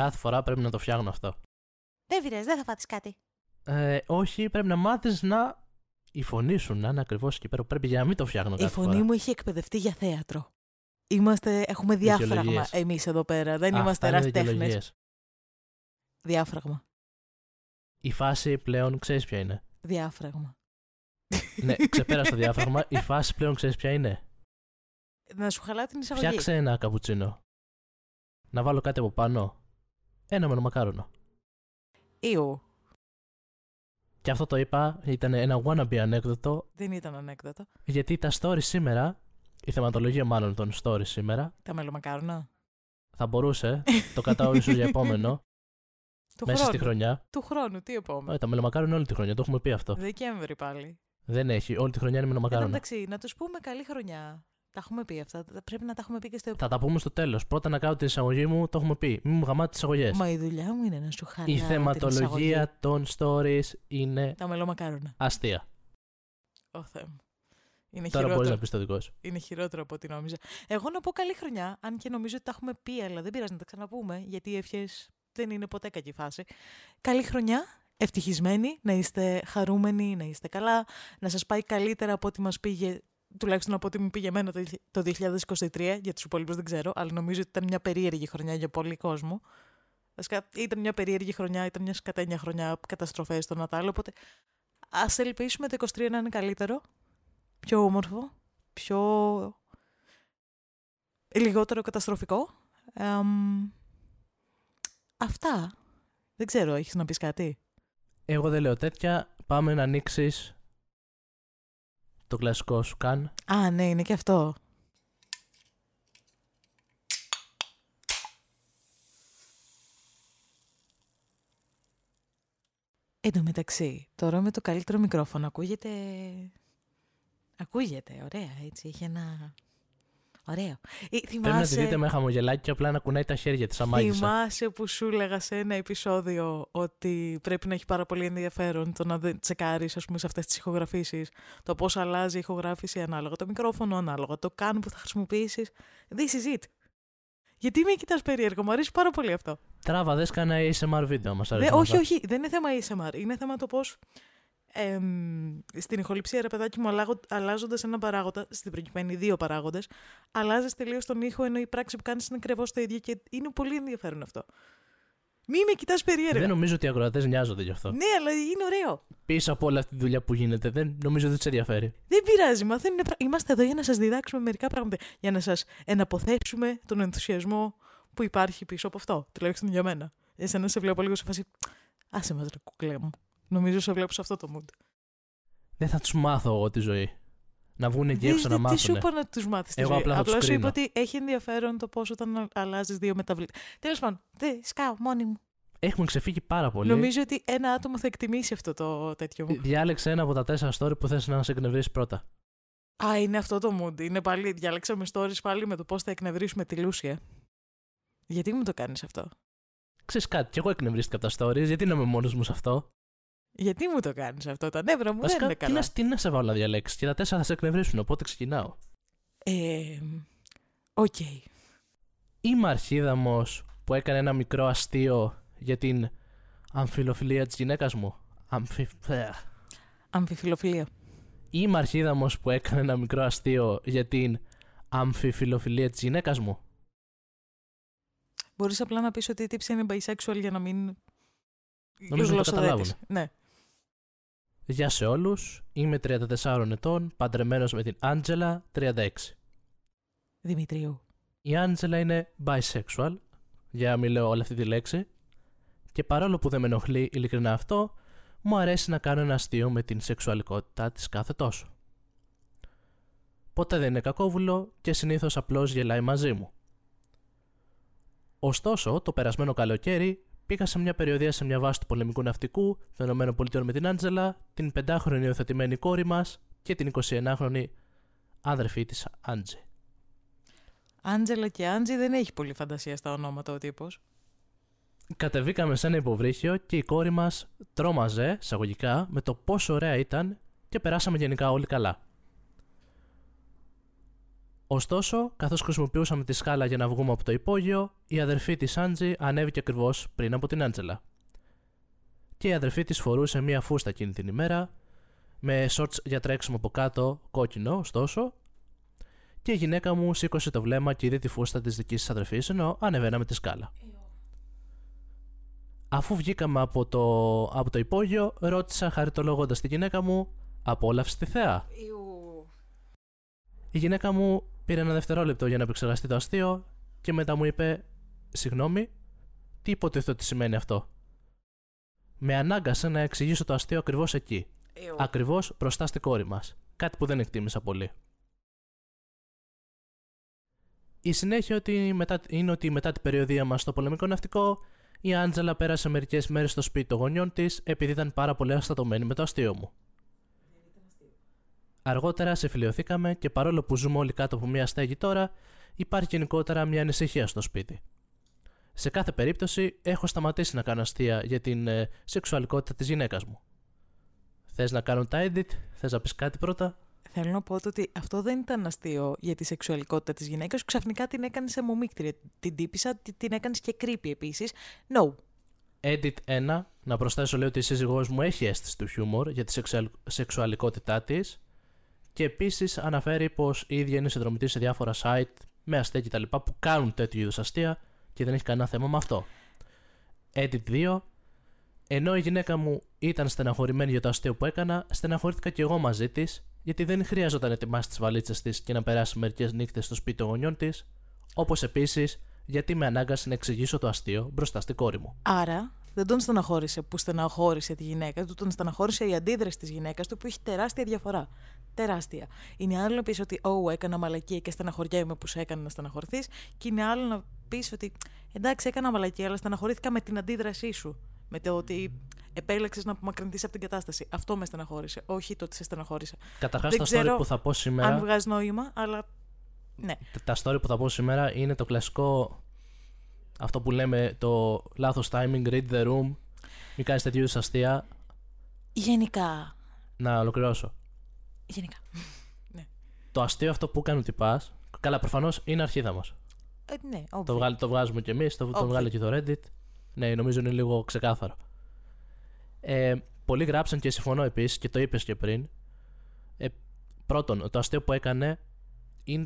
σήμερα. Κάθε φορά πρέπει να το φτιάχνω αυτό. Δεν πειράζει, δεν θα φάτε κάτι. Ε, όχι, πρέπει να μάθεις να. Η φωνή σου να είναι ακριβώς εκεί πέρα. Πρέπει για να μην το φτιάχνω Η κάθε φωνή φορά. μου έχει εκπαιδευτεί για θέατρο. Είμαστε, έχουμε διάφραγμα Δικαιολογίες. εμείς εδώ πέρα. Δεν Αυτά είμαστε είναι εραστέχνε. δικαιολογίες. Διάφραγμα. Η φάση πλέον ξέρεις ποια είναι; Διάφραγμα. ναι, ξεπέρασε το διάφραγμα. Η φάση πλέον ξέρεις ποια είναι; Να σου χαλάω την εισαγωγή. Φτιάξε ένα καπουτσίνο. Να βάλω κάτι από πάνω. Ένα μελομακάρονο. Ιου. Και αυτό το είπα, ήταν ένα wannabe ανέκδοτο, Δεν ήταν ανέκδοτο. γιατί τα stories σήμερα, η θεματολογία μάλλον των stories σήμερα, Τα μελομακάρονα. θα μπορούσε, το κατάω ίσως για επόμενο, Του μέσα χρόνου. στη χρονιά. Του χρόνου, τι επόμενο. Ε, τα μελομακάρονα όλη τη χρονιά, το έχουμε πει αυτό. Δεκέμβρη πάλι. Δεν έχει, όλη τη χρονιά είναι Εν τω μελομακάρονα. μεταξύ, να τους πούμε καλή χρονιά. Τα έχουμε πει αυτά. Πρέπει να τα έχουμε πει και στο Θα τα πούμε στο τέλος. Πρώτα να κάνω την εισαγωγή μου, το έχουμε πει. Μην μου γαμάτε τις εισαγωγές. Μα η δουλειά μου είναι να σου χαλάω Η την εισαγωγή. θεματολογία των stories είναι Τα μελομακάρονα. αστεία. Ω Θεέ μου. Είναι Τώρα μπορείς χειρότερο. να πεις το δικό σου. Είναι χειρότερο από ό,τι νόμιζα. Εγώ να πω καλή χρονιά, αν και νομίζω ότι τα έχουμε πει, αλλά δεν πειράζει να τα ξαναπούμε, γιατί οι ευχές δεν είναι ποτέ κακή φάση. Καλή χρονιά, ευτυχισμένοι, να είστε χαρούμενοι, να είστε καλά, να σας πάει καλύτερα από ό,τι μας πήγε, τουλάχιστον από ό,τι μου πήγε εμένα το, το 2023, για τους υπόλοιπους δεν ξέρω, αλλά νομίζω ότι ήταν μια περίεργη χρονιά για πολύ κόσμο. Βασικά, Ήταν μια περίεργη χρονιά, ήταν μια σκατένια χρονιά, καταστροφές στο Νατάλ, οπότε ας ελπίσουμε το 23 να είναι καλύτερο, πιο όμορφο, πιο λιγότερο καταστροφικό. Εμ, αυτά. Δεν ξέρω, έχεις να πεις κάτι; Εγώ δεν λέω τέτοια. Πάμε να ανοίξεις το κλασικό σου καν. Α, ναι, είναι και αυτό. Εν τω μεταξύ, τώρα με το καλύτερο μικρόφωνο ακούγεται... Ακούγεται, ωραία, έτσι, έχει ένα... Ωραίο. Ε, Πρέπει να τη δείτε με χαμογελάκι και απλά να κουνάει τα χέρια της αμάγισσα. Θυμάσαι που σου έλεγα σε ένα επεισόδιο ότι πρέπει να έχει πάρα πολύ ενδιαφέρον το να δεν τσεκάρεις ας πούμε σε αυτές τις ηχογραφήσεις το πώς αλλάζει η ηχογράφηση ανάλογα το μικρόφωνο, ανάλογα το καν που θα χρησιμοποιήσεις. This is it. Γιατί με κοιτάς περίεργο, μου αρέσει πάρα πολύ αυτό. Τράβα, δες κανένα ASMR βίντεο μας Δε, όχι, όχι, δεν είναι θέμα ASMR. Είναι θέμα το πώς εμ, στην ηχοληψία, ρε παιδάκι μου, αλλάζοντας έναν παράγοντα, στην προκειμένη δύο παράγοντες, αλλάζεις τελείως τον ήχο ενώ η πράξη που κάνεις είναι ακριβώς το ίδιο και είναι πολύ ενδιαφέρον αυτό. Μη με κοιτάς περίεργα. Δεν νομίζω ότι οι ακροατές νοιάζονται γι' αυτό. Ναι, αλλά είναι ωραίο. Πίσω από όλη αυτή τη δουλειά που γίνεται, δεν νομίζω ότι τους ενδιαφέρει. Δεν πειράζει, μαθαίνουν. πρα- Είμαστε εδώ για να σας διδάξουμε μερικά πράγματα. Για να σας εναποθέσουμε τον ενθουσιασμό που υπάρχει πίσω από αυτό. Τουλάχιστον για μένα. Εσένα σε βλέπω λίγο σε φάση. Άσε μας, ρε κουκλέ μου. Νομίζω σε βλέπω σε αυτό το mood. Δεν θα τους μάθω εγώ τη ζωή. Να βγουν εκεί έξω να Τι σου μάθουν. είπα να τους μάθεις. Εγώ απλά θα τους σου είπα κρίνω. ότι έχει ενδιαφέρον το πώς όταν αλλάζεις δύο μεταβλητέ. Τέλος πάντων, δεν σκάω μόνη μου. Έχουμε ξεφύγει πάρα πολύ. Νομίζω ότι ένα άτομο θα εκτιμήσει αυτό το τέτοιο μου. Διάλεξε ένα από τα τέσσερα story που θες να σε εκνευρίσει πρώτα. Α, είναι αυτό το mood. Είναι πάλι, διαλέξαμε stories πάλι με το πώς θα εκνευρίσουμε τη Λούσια. Γιατί μου το κάνεις αυτό; Ξέρεις κάτι, κι εγώ εκνευρίστηκα από τα stories, γιατί να είμαι μόνος μου σε αυτό; Γιατί μου το κάνεις αυτό, τα νεύρα μου δεν Βασικά, είναι τι καλά. να, τι να σε βάλω να διαλέξεις. Και τα τέσσερα θα σε εκνευρίσουν, οπότε ξεκινάω. Ε, Οκ. Είμαι αρχίδαμος που έκανε ένα μικρό αστείο για την αμφιλοφιλία της γυναίκας μου. Αμφι... ε. Αμφιφιλοφιλία. Είμαι αρχίδαμος που έκανε ένα μικρό αστείο για την αμφιφιλοφιλία της γυναίκας μου. Μπορείς απλά να πεις ότι η τύψη είναι bisexual για να μην. Νομίζω να το γλωσσοδέτης. καταλάβουνε. Ναι. Γεια σε όλους, είμαι 34 ετών, παντρεμένος με την Άντζελα, 36. Δημητρίου. Η Άντζελα είναι bisexual, για να μην λέω όλη αυτή τη λέξη, και παρόλο που δεν με ενοχλεί ειλικρινά αυτό, μου αρέσει να κάνω ένα αστείο με την σεξουαλικότητά της κάθε τόσο. Ποτέ δεν είναι κακόβουλο και συνήθως απλώς γελάει μαζί μου. Ωστόσο, το περασμένο καλοκαίρι πήγα σε μια περιοδία σε μια βάση του πολεμικού ναυτικού των ΗΠΑ με την Άντζελα, την 5χρονη υιοθετημένη κόρη μας και την 21χρονη άδερφή της Άντζη. Άντζελα και Άντζη δεν έχει πολύ φαντασία στα ονόματα ο τύπος. Κατεβήκαμε σε ένα υποβρύχιο και η κόρη μας τρόμαζε, εισαγωγικά, με το πόσο ωραία ήταν και περάσαμε γενικά όλοι καλά. Ωστόσο, καθώς χρησιμοποιούσαμε τη σκάλα για να βγούμε από το υπόγειο, η αδερφή της Άντζη ανέβηκε ακριβώς πριν από την Άντζελα. Και η αδερφή της φορούσε μία φούστα εκείνη την ημέρα, με shorts για τρέξιμο από κάτω, κόκκινο ωστόσο, και η γυναίκα μου σήκωσε το βλέμμα και είδε τη φούστα της δικής της αδερφής ενώ ανεβαίναμε τη σκάλα. Αφού βγήκαμε από το, από το υπόγειο, ρώτησα χαριτολογώντας τη γυναίκα μου, Απόλαυσε τη θέα. Η γυναίκα μου πήρε ένα δευτερόλεπτο για να επεξεργαστεί το αστείο και μετά μου είπε: Συγγνώμη, τι υποτίθεται ότι σημαίνει αυτό; Με ανάγκασε να εξηγήσω το αστείο ακριβώς εκεί. Ακριβώς μπροστά στην κόρη μας. Κάτι που δεν εκτίμησα πολύ. Η συνέχεια ότι μετά, είναι ότι μετά την περιοδία μας στο πολεμικό ναυτικό, η Άντζελα πέρασε μερικές μέρες στο σπίτι των γονιών της επειδή ήταν πάρα πολύ αστατωμένη με το αστείο μου. Αργότερα συμφιλειωθήκαμε και παρόλο που ζούμε όλοι κάτω από μια στέγη τώρα, υπάρχει γενικότερα μια ανησυχία στο σπίτι. Σε κάθε περίπτωση, έχω σταματήσει να κάνω αστεία για την ε, σεξουαλικότητα της γυναίκας μου. Θες να κάνω τα edit, θες να πεις κάτι πρώτα; Θέλω να πω ότι αυτό δεν ήταν αστείο για τη σεξουαλικότητα της γυναίκας. Ξαφνικά την έκανες σε μομίκτρια. Την τύπησα, την έκανες και creepy επίσης. No. Edit 1. Να προσθέσω λέω ότι η σύζυγός μου έχει αίσθηση του χιούμορ για τη σεξουαλικότητά της και επίσης αναφέρει πως η ίδια είναι συνδρομητή σε διάφορα site με αστεία κτλ. που κάνουν τέτοιου είδους αστεία και δεν έχει κανένα θέμα με αυτό. Edit 2. Ενώ η γυναίκα μου ήταν στεναχωρημένη για το αστείο που έκανα, στεναχωρήθηκα και εγώ μαζί της, γιατί δεν χρειαζόταν να ετοιμάσει τις βαλίτσες της και να περάσει μερικές νύχτες στο σπίτι των γονιών της, όπως επίσης γιατί με ανάγκασε να εξηγήσω το αστείο μπροστά στην κόρη μου. Άρα, δεν τον στεναχώρησε που στεναχώρησε τη γυναίκα του, τον στεναχώρησε η αντίδραση της γυναίκας του που έχει τεράστια διαφορά. Τεράστια. Είναι άλλο να πεις ότι, Ω, έκανα μαλακία και στεναχωριέμαι που σε έκανε να στεναχωρηθείς, και είναι άλλο να πεις ότι, Εντάξει, έκανα μαλακία, αλλά στεναχωρήθηκα με την αντίδρασή σου. Με το ότι επέλεξες να απομακρυνθείς από την κατάσταση. Αυτό με στεναχώρησε. Όχι το ότι σε στεναχώρησε. Καταρχάς, τα story που θα πω σήμερα. Αν βγάζει νόημα, αλλά. Ναι. Τα story που θα πω σήμερα είναι το κλασικό αυτό που λέμε το λάθος timing, read the room, μην κάνεις τέτοιου αστεία. Γενικά. Να ολοκληρώσω. Γενικά. ναι. Το αστείο αυτό που έκανε ο τυπάς, καλά προφανώς είναι αρχίδα μας. Ε, ναι, το, βγάλ, το βγάζουμε κι εμείς, το, το βγάλε και το Reddit. Ναι, νομίζω είναι λίγο ξεκάθαρο. Ε, πολλοί γράψαν και συμφωνώ επίσης και το είπες και πριν. Ε, πρώτον, το αστείο που έκανε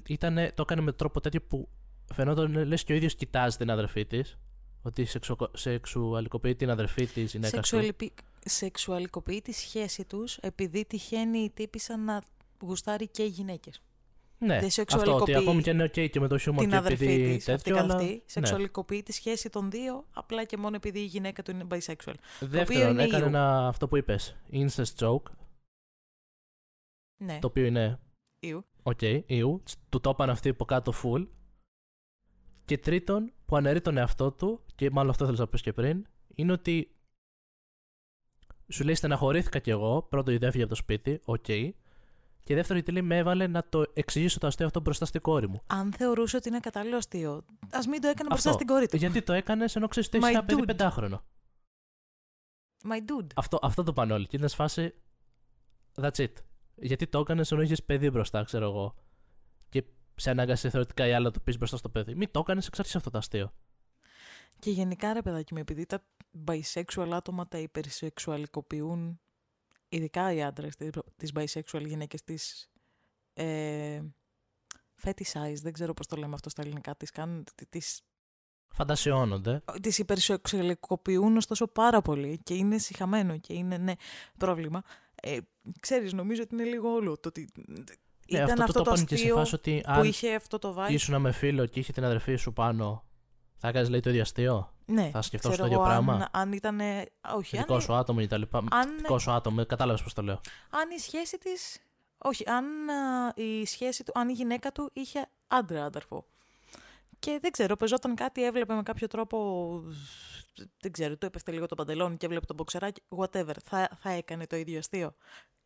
ήταν, το έκανε με τρόπο τέτοιο που φαινόταν λε και ο ίδιος κοιτάζει την αδερφή της. Ότι σεξου... σεξουαλικοποιεί την αδερφή της γυναίκα Σεξουαλιπι... Σεξουαλικοποιεί τη σχέση τους επειδή τυχαίνει η τύπησα να γουστάρει και οι γυναίκες. Ναι, αυτό ότι ακόμη και είναι ok και με το χιούμορ και επειδή της, τέτοιο, αλλά... αυτή, ναι. σεξουαλικοποιεί τη σχέση των δύο απλά και μόνο επειδή η γυναίκα του είναι bisexual. Δεύτερον, έκανε ένα, αυτό που είπες, incest joke. Ναι. Το οποίο είναι... Eww. OK, okay, eww. Του το είπαν αυτοί από κάτω full. Και τρίτον, που αναιρεί τον εαυτό του, και μάλλον αυτό θέλω να πω και πριν, είναι ότι σου λέει στεναχωρήθηκα κι εγώ. Πρώτο, γιατί έφυγε από το σπίτι, ok. Okay. Και δεύτερο, γιατί λέει με έβαλε να το εξηγήσω το αστείο αυτό μπροστά στην κόρη μου. Αν θεωρούσε ότι είναι κατάλληλο αστείο, ας μην το έκανε μπροστά στην κόρη του. Γιατί το έκανε ενώ ξέρεις ότι έχει ένα παιδί πεντάχρονο. My dude. Αυτό, αυτό το πάνε όλοι. Και είναι σφάση. That's it. Γιατί το έκανες ενώ είχες παιδί μπροστά, ξέρω εγώ. Και σε ανάγκασε θεωρητικά η άλλη να το πεις μπροστά στο παιδί. Μην το έκανες εξ αρχής αυτό το αστείο. Και γενικά ρε παιδάκι μου, επειδή τα bisexual άτομα τα υπερσεξουαλικοποιούν, ειδικά οι άντρες τις bisexual γυναίκες τις. Ε, fetishize, δεν ξέρω πώς το λέμε αυτό στα ελληνικά. Τις κάνουν. Τις... Φαντασιώνονται. Τις υπερσεξουαλικοποιούν ωστόσο πάρα πολύ και είναι συχαμένο και είναι ναι, πρόβλημα. Ε, ξέρεις, νομίζω ότι είναι λίγο όλο το ότι ναι, Ήταν αυτό, το, το, και σε φάση ότι αν που είχε αυτό το vibe. ήσουν με φίλο και είχε την αδερφή σου πάνω, θα έκανες λέει το ίδιο αστείο; Ναι, θα σκεφτόσαι το ίδιο πράγμα. Αν, αν ήταν. Όχι. Δικό σου άτομο ή τα λοιπά. Αν... Δικό σου άτομο, κατάλαβες πώς το λέω. Αν η σχέση της. Όχι, αν η σχέση του, αν η γυναίκα του είχε άντρα άδερφο. Και δεν ξέρω, πεζόταν κάτι, έβλεπε με κάποιο τρόπο. Δεν ξέρω, του έπεφτε λίγο το παντελόνι και έβλεπε το μποξεράκι. Whatever. Θα, θα έκανε το ίδιο αστείο.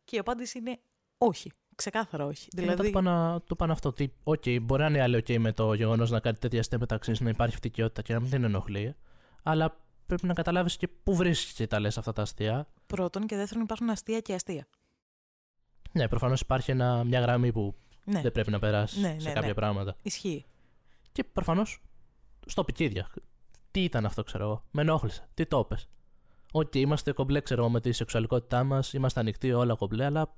Και η απάντηση είναι όχι. Ξεκάθαρα όχι. Δηλαδή... το, πάνε, το πάνε αυτό. Ότι, okay, μπορεί να είναι άλλη OK με το γεγονός να κάνει τέτοια αστεία μεταξύ να υπάρχει φτικιότητα και να μην την ενοχλεί. Αλλά πρέπει να καταλάβεις και πού βρίσκεσαι και τα λες αυτά τα αστεία. Πρώτον και δεύτερον υπάρχουν αστεία και αστεία. Ναι, προφανώς υπάρχει ένα, μια γραμμή που Ναι. δεν πρέπει να περάσεις Ναι, σε ναι, κάποια ναι. πράγματα. Ισχύει. Και προφανώς στο πικίδια. Τι ήταν αυτό, ξέρω εγώ. Με ενόχλησε. Τι το έπες. Οκ, είμαστε κομπλέ, ξέρω εγώ, με τη σεξουαλικότητά μας. Είμαστε ανοιχτοί όλα κομπλέ, αλλά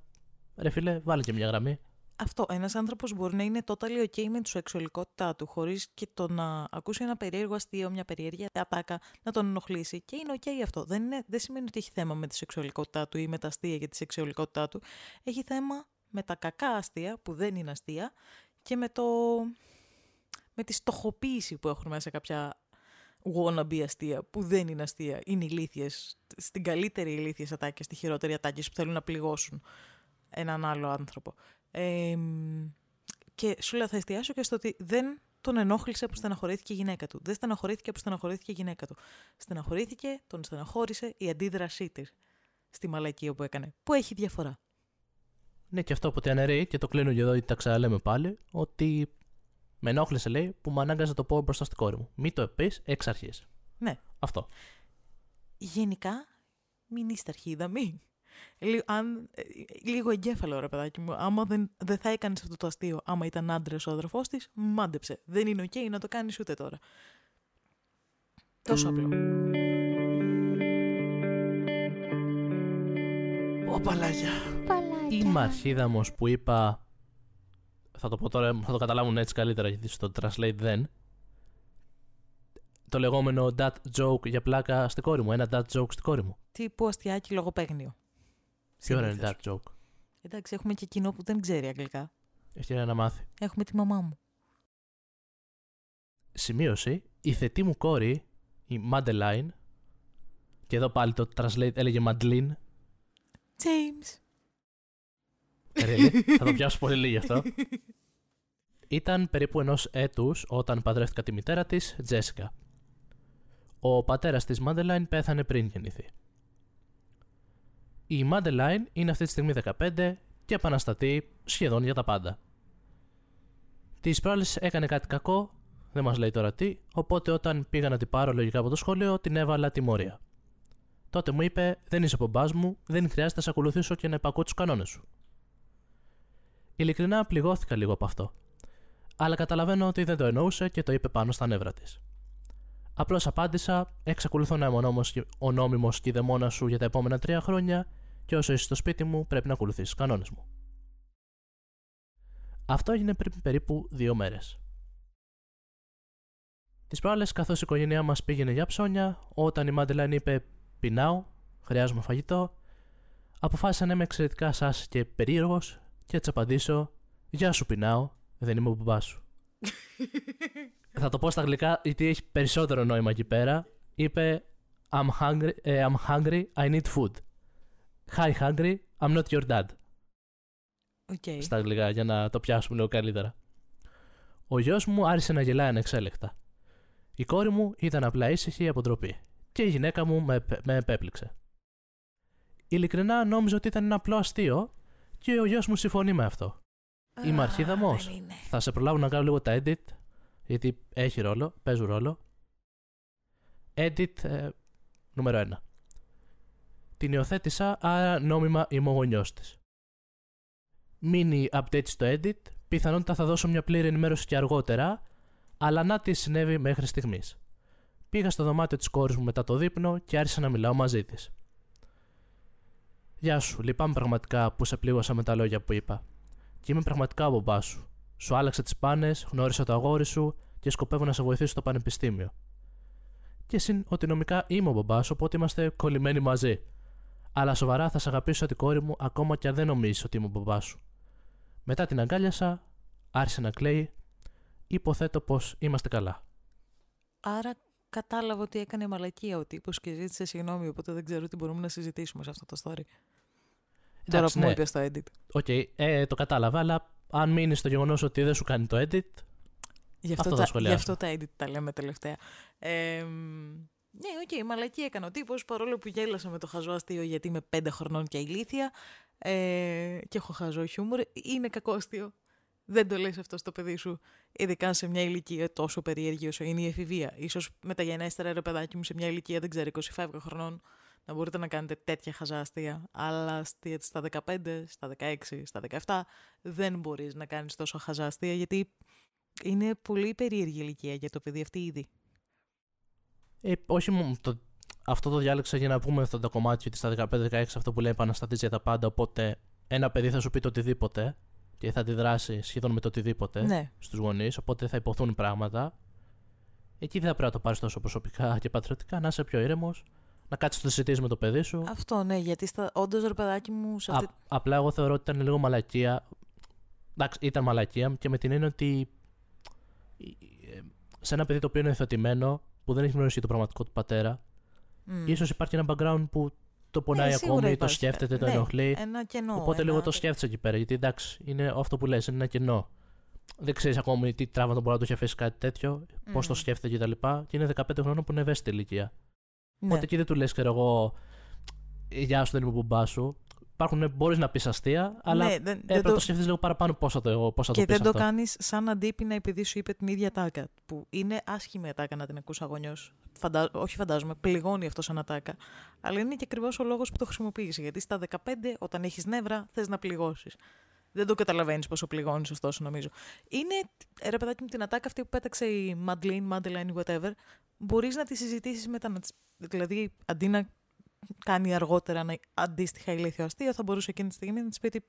ρε φίλε, βάλε και μια γραμμή. Αυτό. Ένας άνθρωπος μπορεί να είναι totally ok με τη σεξουαλικότητά του, χωρίς και το να ακούσει ένα περίεργο αστείο, μια περίεργη ατάκα, να τον ενοχλήσει. Και είναι ok αυτό. Δεν, είναι, δεν σημαίνει ότι έχει θέμα με τη σεξουαλικότητά του ή με τα αστεία για τη σεξουαλικότητά του. Έχει θέμα με τα κακά αστεία, που δεν είναι αστεία, και με το. με τη στοχοποίηση που έχουν μέσα κάποια wannabe αστεία, που δεν είναι αστεία. Είναι ηλίθιες. Στην καλύτερη ηλίθιες ατάκες, στη χειρότερη ατάκες που θέλουν να πληγώσουν έναν άλλο άνθρωπο. Ε, και σου λέω, θα εστιάσω και στο ότι δεν τον ενόχλησε που στεναχωρήθηκε η γυναίκα του. Δεν στεναχωρήθηκε που στεναχωρήθηκε η γυναίκα του. Στεναχωρήθηκε, τον στεναχώρησε η αντίδρασή της στη μαλακία που έκανε. Που έχει διαφορά. Ναι, και αυτό που τον αναιρεί και το κλείνω και εδώ γιατί τα ξαναλέμε πάλι. Ότι με ενόχλησε, λέει, που με ανάγκαζε να το πω μπροστά στην κόρη μου. Μην το πεις εξ αρχής. Ναι. Αυτό. Γενικά, μην είστε αρχίδα, μην. Λίγο, αν, ε, λίγο εγκέφαλο, ρε παιδάκι μου. Άμα δεν, δεν θα έκανες αυτό το αστείο, άμα ήταν άντρας ο αδερφός της, μάντεψε. Δεν είναι οκ να το κάνεις ούτε τώρα. Τόσο απλό. Ω παλάγια. Είμαι αρχίδαμος που είπα. Θα το πω τώρα, θα το καταλάβουν έτσι καλύτερα γιατί στο translate δεν. Το λεγόμενο dad joke για πλάκα στην κόρη μου. Ένα dad joke στην κόρη μου. Τύπου αστιάκι λογοπαίγνιο. Ποιο είναι Συνήθως. dad joke; Εντάξει, έχουμε και κοινό που δεν ξέρει αγγλικά. Ευκαιρία να μάθει. Έχουμε τη μαμά μου. Σημείωση. Η θετή μου κόρη, η Madeline, και εδώ πάλι το translate έλεγε Madeline. James. Really? θα το πιάσω πολύ λίγο γι' αυτό. Ήταν περίπου ενός έτους όταν παντρεύτηκα τη μητέρα της, Τζέσικα. Ο πατέρας της Μάντελάιν πέθανε πριν γεννηθεί. Η Μάντελάιν είναι αυτή τη στιγμή 15 και επαναστατεί σχεδόν για τα πάντα. Της προάλλε έκανε κάτι κακό, δεν μας λέει τώρα τι, οπότε όταν πήγα να την πάρω λογικά από το σχολείο, την έβαλα τιμωρία. Τότε μου είπε: Δεν είσαι πομπάς μου, δεν χρειάζεται να σε ακολουθήσω και να υπακούω τους κανόνες σου. Ειλικρινά πληγώθηκα λίγο από αυτό. Αλλά καταλαβαίνω ότι δεν το εννοούσε και το είπε πάνω στα νεύρα της. Απλώς απάντησα: Εξακολουθώ να είμαι ο νόμιμο κηδεμόνα σου για τα επόμενα τρία χρόνια και όσο είσαι στο σπίτι μου πρέπει να ακολουθήσεις του κανόνες μου. Αυτό έγινε πριν περίπου δύο μέρες. Τις προάλλες, καθώς η οικογένειά μας πήγαινε για ψώνια, όταν η Μάντελαν είπε: Πεινάω, χρειάζομαι φαγητό, αποφάσισα να είμαι εξαιρετικά σα και περίεργος και έτσι απαντήσω: Γεια σου, πεινάω, δεν είμαι ο μπαμπάς σου. Θα το πω στα αγγλικά γιατί έχει περισσότερο νόημα εκεί πέρα. Είπε I'm hungry, ε, I'm hungry, I need food. Hi hungry, I'm not your dad. Okay. Στα αγγλικά για να το πιάσουμε λίγο καλύτερα. Ο γιος μου άρχισε να γελάει ανεξέλεκτα. Η κόρη μου ήταν απλά ήσυχη από ντροπή και η γυναίκα μου με, με επέπληξε. Ειλικρινά νόμιζα ότι ήταν ένα απλό αστείο και ο γιος μου συμφωνεί με αυτό. Είμαι αρχίδαμος. δεν είναι. Θα σε προλάβω να κάνω λίγο τα edit, γιατί έχει ρόλο, παίζουν ρόλο. Edit ε, νούμερο 1. Την υιοθέτησα, άρα νόμιμα είμαι ο γονιός της. Mini update στο edit, πιθανότητα θα δώσω μια πλήρη ενημέρωση και αργότερα, αλλά να τι συνέβη μέχρι στιγμής. Πήγα στο δωμάτιο της κόρης μου μετά το δείπνο και άρχισα να μιλάω μαζί της. Γεια σου, λυπάμαι πραγματικά που σε πλήγωσα με τα λόγια που είπα. Και είμαι πραγματικά ο μπαμπάς σου. Σου άλλαξα τις πάνες, γνώρισα το αγόρι σου και σκοπεύω να σε βοηθήσω στο πανεπιστήμιο. Και συν ότι νομικά είμαι ο μπαμπάς, οπότε είμαστε κολλημένοι μαζί. Αλλά σοβαρά θα σε αγαπήσω σαν την κόρη μου, ακόμα και αν δεν νομίζεις ότι είμαι ο μπαμπάς σου. Μετά την αγκάλιασα, άρχισε να κλαίει. Υποθέτω πως είμαστε καλά. Άρα κατάλαβα ότι έκανε μαλακία ο τύπος και ζήτησε συγγνώμη, οπότε δεν ξέρω τι μπορούμε να συζητήσουμε σε αυτό το story. Τώρα Εντάξει, που μου ναι. είπε στο edit. OK, ε, το κατάλαβα, αλλά αν μείνει στο γεγονός ότι δεν σου κάνει το edit, Γι' Αυτό αυτό, θα τα, σχολιάσω. γι' αυτό τα edit τα λέμε τελευταία. Ε, μ, ναι, οκ, μαλακή έκανε ο τύπος, παρόλο που γέλασα με το χαζό αστείο γιατί είμαι πέντε χρονών και ηλίθια ε, και έχω χαζό χιούμορ, είναι κακό αστείο. Δεν το λες αυτό στο παιδί σου, ειδικά σε μια ηλικία τόσο περίεργη όσο είναι η εφηβεία. Ίσως μεταγενέστερα ρε παιδάκι μου σε μια ηλικία, δεν ξέρω, 25 χρονών, να μπορείτε να κάνετε τέτοια χαζά αστεία. Αλλά στη- στα 15, στα 16, στα 17 δεν μπορείς να κάνεις τόσο χαζάστια γιατί είναι πολύ περίεργη ηλικία για το παιδί αυτή ήδη. Ε, όχι μόνο το, αυτό το διάλεξα για να πούμε αυτό το κομμάτι ότι στα 15-16 αυτό που λέει επαναστατής για τα πάντα. Οπότε ένα παιδί θα σου πει το οτιδήποτε και θα αντιδράσει σχεδόν με το οτιδήποτε Ναι. στους γονείς, οπότε θα υποθούν πράγματα. Εκεί δεν θα πρέπει να το πάρεις τόσο προσωπικά και πατριωτικά, να είσαι πιο ήρεμος, να κάτσεις να το συζητήσεις με το παιδί σου. Αυτό ναι, γιατί στα... όντως ρε παιδάκι μου σε αυτή... Α, απλά εγώ θεωρώ ότι ήταν λίγο μαλακία. Εντάξει, ήταν μαλακία και με την έννοια ότι ε, σε ένα παιδί το οποίο είναι υιοθετημένο, που δεν έχει γνωρίσει το πραγματικό του πατέρα, Μμ. ίσως υπάρχει ένα background που το πονάει Ναι, σίγουρα ακόμη, το υπάρχει. σκέφτεται, το Ναι, ενοχλεί. Ένα κενό. Οπότε ένα... λίγο το σκέφτεσαι εκεί πέρα. Γιατί εντάξει, είναι αυτό που λες, είναι ένα κενό. Δεν ξέρεις ακόμη τι τραύματα μπορεί να του έχει αφήσει κάτι τέτοιο, πώς το Μμ. σκέφτεται κτλ. Και, και είναι 15 χρόνων που είναι ευαίσθητη ηλικία. Ναι. Οπότε εκεί δεν του λες, ξέρω εγώ, Γεια σου, δεν είμαι μπουμπάς σου υπάρχουν, μπορείς να πεις αστεία, αλλά ναι, δεν, έπρεπε να το σκεφτείς λίγο παραπάνω πώ θα το, και δεν αυτό. το κάνεις σαν αντίπεινα επειδή σου είπε την ίδια τάκα. Που είναι άσχημη ατάκα να την ακούσει αγωνιός. Φαντα... Όχι, φαντάζομαι, πληγώνει αυτό σαν ατάκα. Αλλά είναι και ακριβώς ο λόγος που το χρησιμοποίησε. Γιατί στα 15, όταν έχεις νεύρα, θες να πληγώσεις. Δεν το καταλαβαίνεις πόσο πληγώνεις, ωστόσο, νομίζω. Είναι, ρε παιδάκι μου, την ατάκα αυτή που πέταξε η Μαντλίν, Μαντελάιν, whatever. Μπορείς να τη συζητήσεις μετά. Δηλαδή, αντί να κάνει αργότερα ένα αντίστοιχα ηλίθιο αστείο, θα μπορούσε εκείνη τη στιγμή να της πει ότι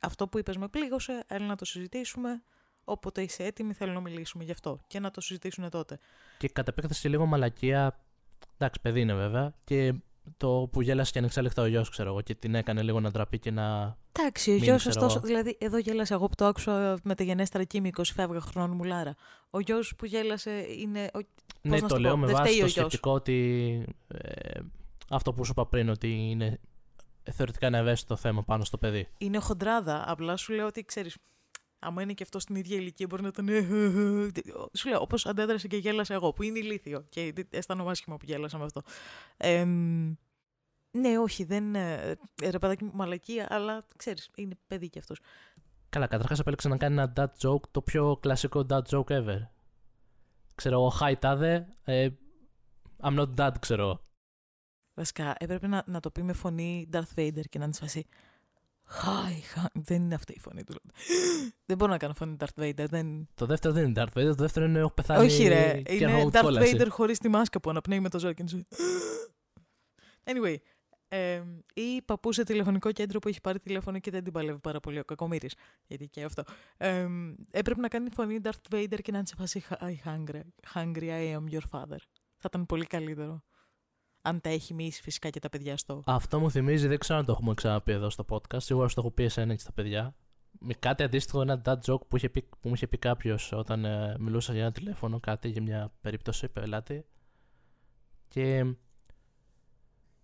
αυτό που είπες με πλήγωσε, έλα να το συζητήσουμε. Όποτε είσαι έτοιμη, θέλω να μιλήσουμε γι' αυτό. Και να το συζητήσουν τότε. Και κατ' επέκταση λίγο μαλακία. Εντάξει, παιδί είναι βέβαια. Και το που γέλασε και ανεξέλεκτα ο γιος, ξέρω εγώ, και την έκανε λίγο να ντραπεί και να. Εντάξει, ο Μην γιος, ξέρω ωστόσο. εγώ. Δηλαδή, εδώ γέλασε εγώ που το άκουσα με τη γενέστερα Κίμη 20 φεύγα χρόνου μου Λάρα. Ο γιος που γέλασε είναι. Ο... ναι, να το σου λέω πω, με δεν βάση φταίει το ο γιος. σκεπτικό ότι. ε, αυτό που σου είπα πριν, ότι είναι θεωρητικά ένα ευαίσθητο θέμα πάνω στο παιδί. Είναι χοντράδα. Απλά σου λέω ότι ξέρεις. Άμα είναι και αυτό στην ίδια ηλικία, μπορεί να τον. Σου λέω, όπως αντέδρασε και γέλασα εγώ, που είναι ηλίθιο. Και αισθάνομαι άσχημα που γέλασα με αυτό. Ε, ναι, όχι, δεν. ε, Ρε παιδάκι μου, μαλακία, αλλά ξέρεις, είναι παιδί κι αυτός. Καλά, καταρχάς επέλεξε να κάνει ένα dad joke, το πιο κλασικό dad joke ever. Ξέρω εγώ, hi τάδε, ε, I'm not dad, ξέρω εγώ. Βασικά, έπρεπε να, να το πει με φωνή Darth Vader και να είναι σφασί. Hi, hi. Δεν είναι αυτή η φωνή του. δεν μπορώ να κάνω φωνή Darth Vader. Δεν... Το δεύτερο δεν είναι Darth Vader, το δεύτερο είναι έχω πεθάνει Όχι, ρε. και Είναι έχω Darth κόλαση. Vader χωρίς τη μάσκα που αναπνέει με το ζώο και είναι σου. Anyway. Ε, ή παππού σε τηλεφωνικό κέντρο που έχει πάρει τηλέφωνο και δεν την παλεύει πάρα πολύ ο κακομοίρης. Γιατί και αυτό. Ε, έπρεπε να κάνει φωνή Darth Vader και να είναι σε φάση I hungry, hungry I am your father. Θα ήταν πολύ καλύτερο. Αν τα έχει μίσει φυσικά και τα παιδιά στο. Αυτό μου θυμίζει, δεν ξέρω αν το έχουμε ξαναπεί εδώ στο podcast. Σίγουρα σου το έχω πει εσένα και στα παιδιά. Με κάτι αντίστοιχο, ένα dad joke που, είχε πει, που μου είχε πει κάποιος όταν ε, μιλούσα για ένα τηλέφωνο, κάτι για μια περίπτωση πελάτη. Και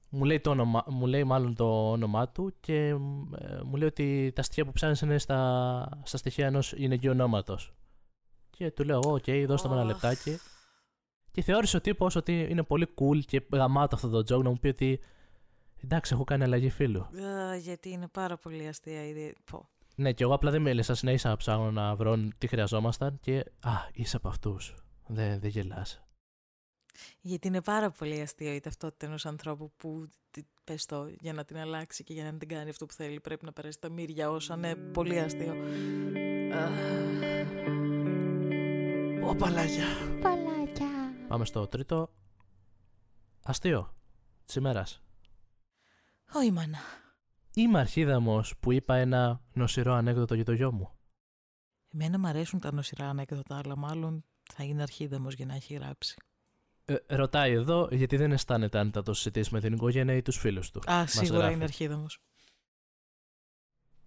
μου λέει, το όνομα, μου λέει μάλλον το όνομά του και ε, μου λέει ότι τα στοιχεία που ψάχνεις είναι στα, στα στοιχεία ενός γυναικείου ονόματος. Και του λέω, οκ, δώστε μου ένα Αχ. λεπτάκι. Και θεώρησε ο τύπος ότι είναι πολύ cool και γαμάτο αυτό το joke να μου πει ότι εντάξει, έχω κάνει αλλαγή φύλου. Α, γιατί είναι πάρα πολύ αστεία η ιδέα. Πω. Ναι, και εγώ απλά δεν μίλησα, συνέχισα να ψάχνω να βρω τι χρειαζόμασταν και α, είσαι από αυτούς. Δεν, δεν γελάς. Γιατί είναι πάρα πολύ αστείο η ταυτότητα ενός ανθρώπου που τι- πες το, για να την αλλάξει και για να την κάνει αυτό που θέλει πρέπει να περάσει τα μύρια όσα είναι πολύ αστείο. Ω παλάγια. Παλάκια. Πάμε στο τρίτο. Αστείο. Της ημέρας. Όχι μάνα. Είμαι αρχίδαμος που είπα ένα νοσηρό ανέκδοτο για το γιο μου. Εμένα μου αρέσουν τα νοσηρά ανέκδοτα, αλλά μάλλον θα είναι αρχίδαμος για να έχει γράψει. Ε, ρωτάει εδώ γιατί δεν αισθάνεται αν θα το συζητήσεις με την οικογένεια ή τους φίλους του. Α, σίγουρα γράφει. είναι αρχίδαμος.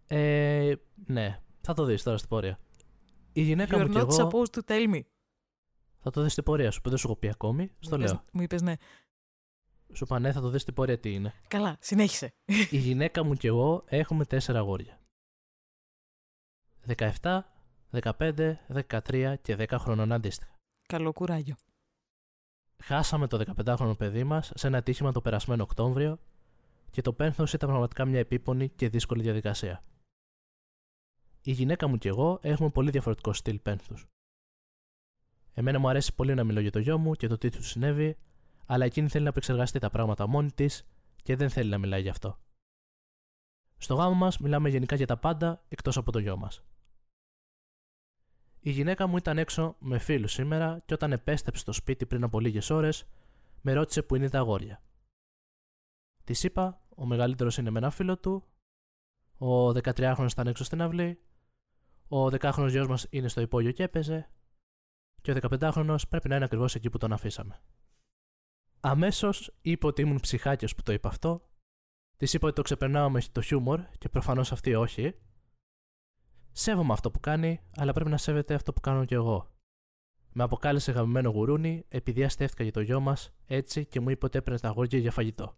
Ε, ναι, θα το δεις τώρα στην πορεία. Η γυναίκα You're μου και not εγώ. supposed to tell me. Θα το δεις στην πορεία σου που δεν σου έχω πει ακόμη. Στο Μου είπες- λέω. Μου είπες ναι. Σου είπα ναι, θα το δεις στην πορεία τι είναι. Καλά, συνέχισε. Η γυναίκα μου και εγώ έχουμε τέσσερα αγόρια. 17, 15, 13 και 10 χρονών αντίστοιχα. Καλό κουράγιο. Χάσαμε το 15χρονο παιδί μας σε ένα ατύχημα το περασμένο Οκτώβριο και το πένθος ήταν πραγματικά μια επίπονη και δύσκολη διαδικασία. Η γυναίκα μου και εγώ έχουμε πολύ διαφορετικό στυλ πένθους. Εμένα μου αρέσει πολύ να μιλώ για το γιο μου και το τι του συνέβη, αλλά εκείνη θέλει να επεξεργαστεί τα πράγματα μόνη της και δεν θέλει να μιλάει γι' αυτό. Στο γάμο μας μιλάμε γενικά για τα πάντα εκτός από το γιο μας. Η γυναίκα μου ήταν έξω με φίλους σήμερα και όταν επέστρεψε στο σπίτι πριν από λίγες ώρες, με ρώτησε που είναι τα αγόρια. Της είπα, ο μεγαλύτερος είναι με ένα φίλο του, ο 13χρονο ήταν έξω στην αυλή, ο 10χρονο γιος μας είναι στο υπόγειο και έπαιζε, και ο 15χρονο πρέπει να είναι ακριβώς εκεί που τον αφήσαμε. Αμέσως είπε ότι ήμουν ψυχάκιος που το είπα αυτό, της είπα ότι το ξεπερνάω με το χιούμορ και προφανώς αυτή όχι. Σέβομαι αυτό που κάνει, αλλά πρέπει να σέβεται αυτό που κάνω κι εγώ. Με αποκάλεσε γαμμένο γουρούνι επειδή αστεύτηκα για το γιο μας έτσι και μου είπε ότι έπαιρνε τα αγόρια για φαγητό.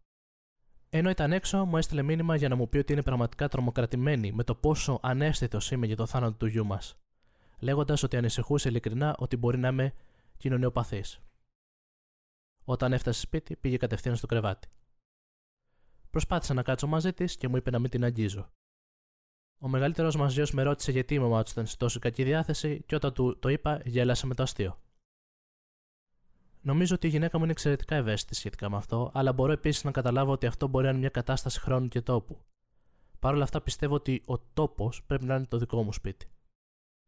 Ενώ ήταν έξω, μου έστειλε μήνυμα για να μου πει ότι είναι πραγματικά τρομοκρατημένη με το πόσο ανέστητος είμαι για το θάνατο του γιού μας, λέγοντας ότι ανησυχούσε ειλικρινά ότι μπορεί να είμαι κοινωνιοπαθής. Όταν έφτασε σπίτι, πήγε κατευθείαν στο κρεβάτι. Προσπάθησα να κάτσω μαζί της και μου είπε να μην την αγγίζω. Ο μεγαλύτερος μας γιος με ρώτησε γιατί η μαμά του ήταν σε τόσο κακή διάθεση και όταν του το είπα, γέλασε με το αστείο. Νομίζω ότι η γυναίκα μου είναι εξαιρετικά ευαίσθητη σχετικά με αυτό, αλλά μπορώ επίσης να καταλάβω ότι αυτό μπορεί να είναι μια κατάσταση χρόνου και τόπου. Παρ' όλα αυτά πιστεύω ότι ο τόπος πρέπει να είναι το δικό μου σπίτι.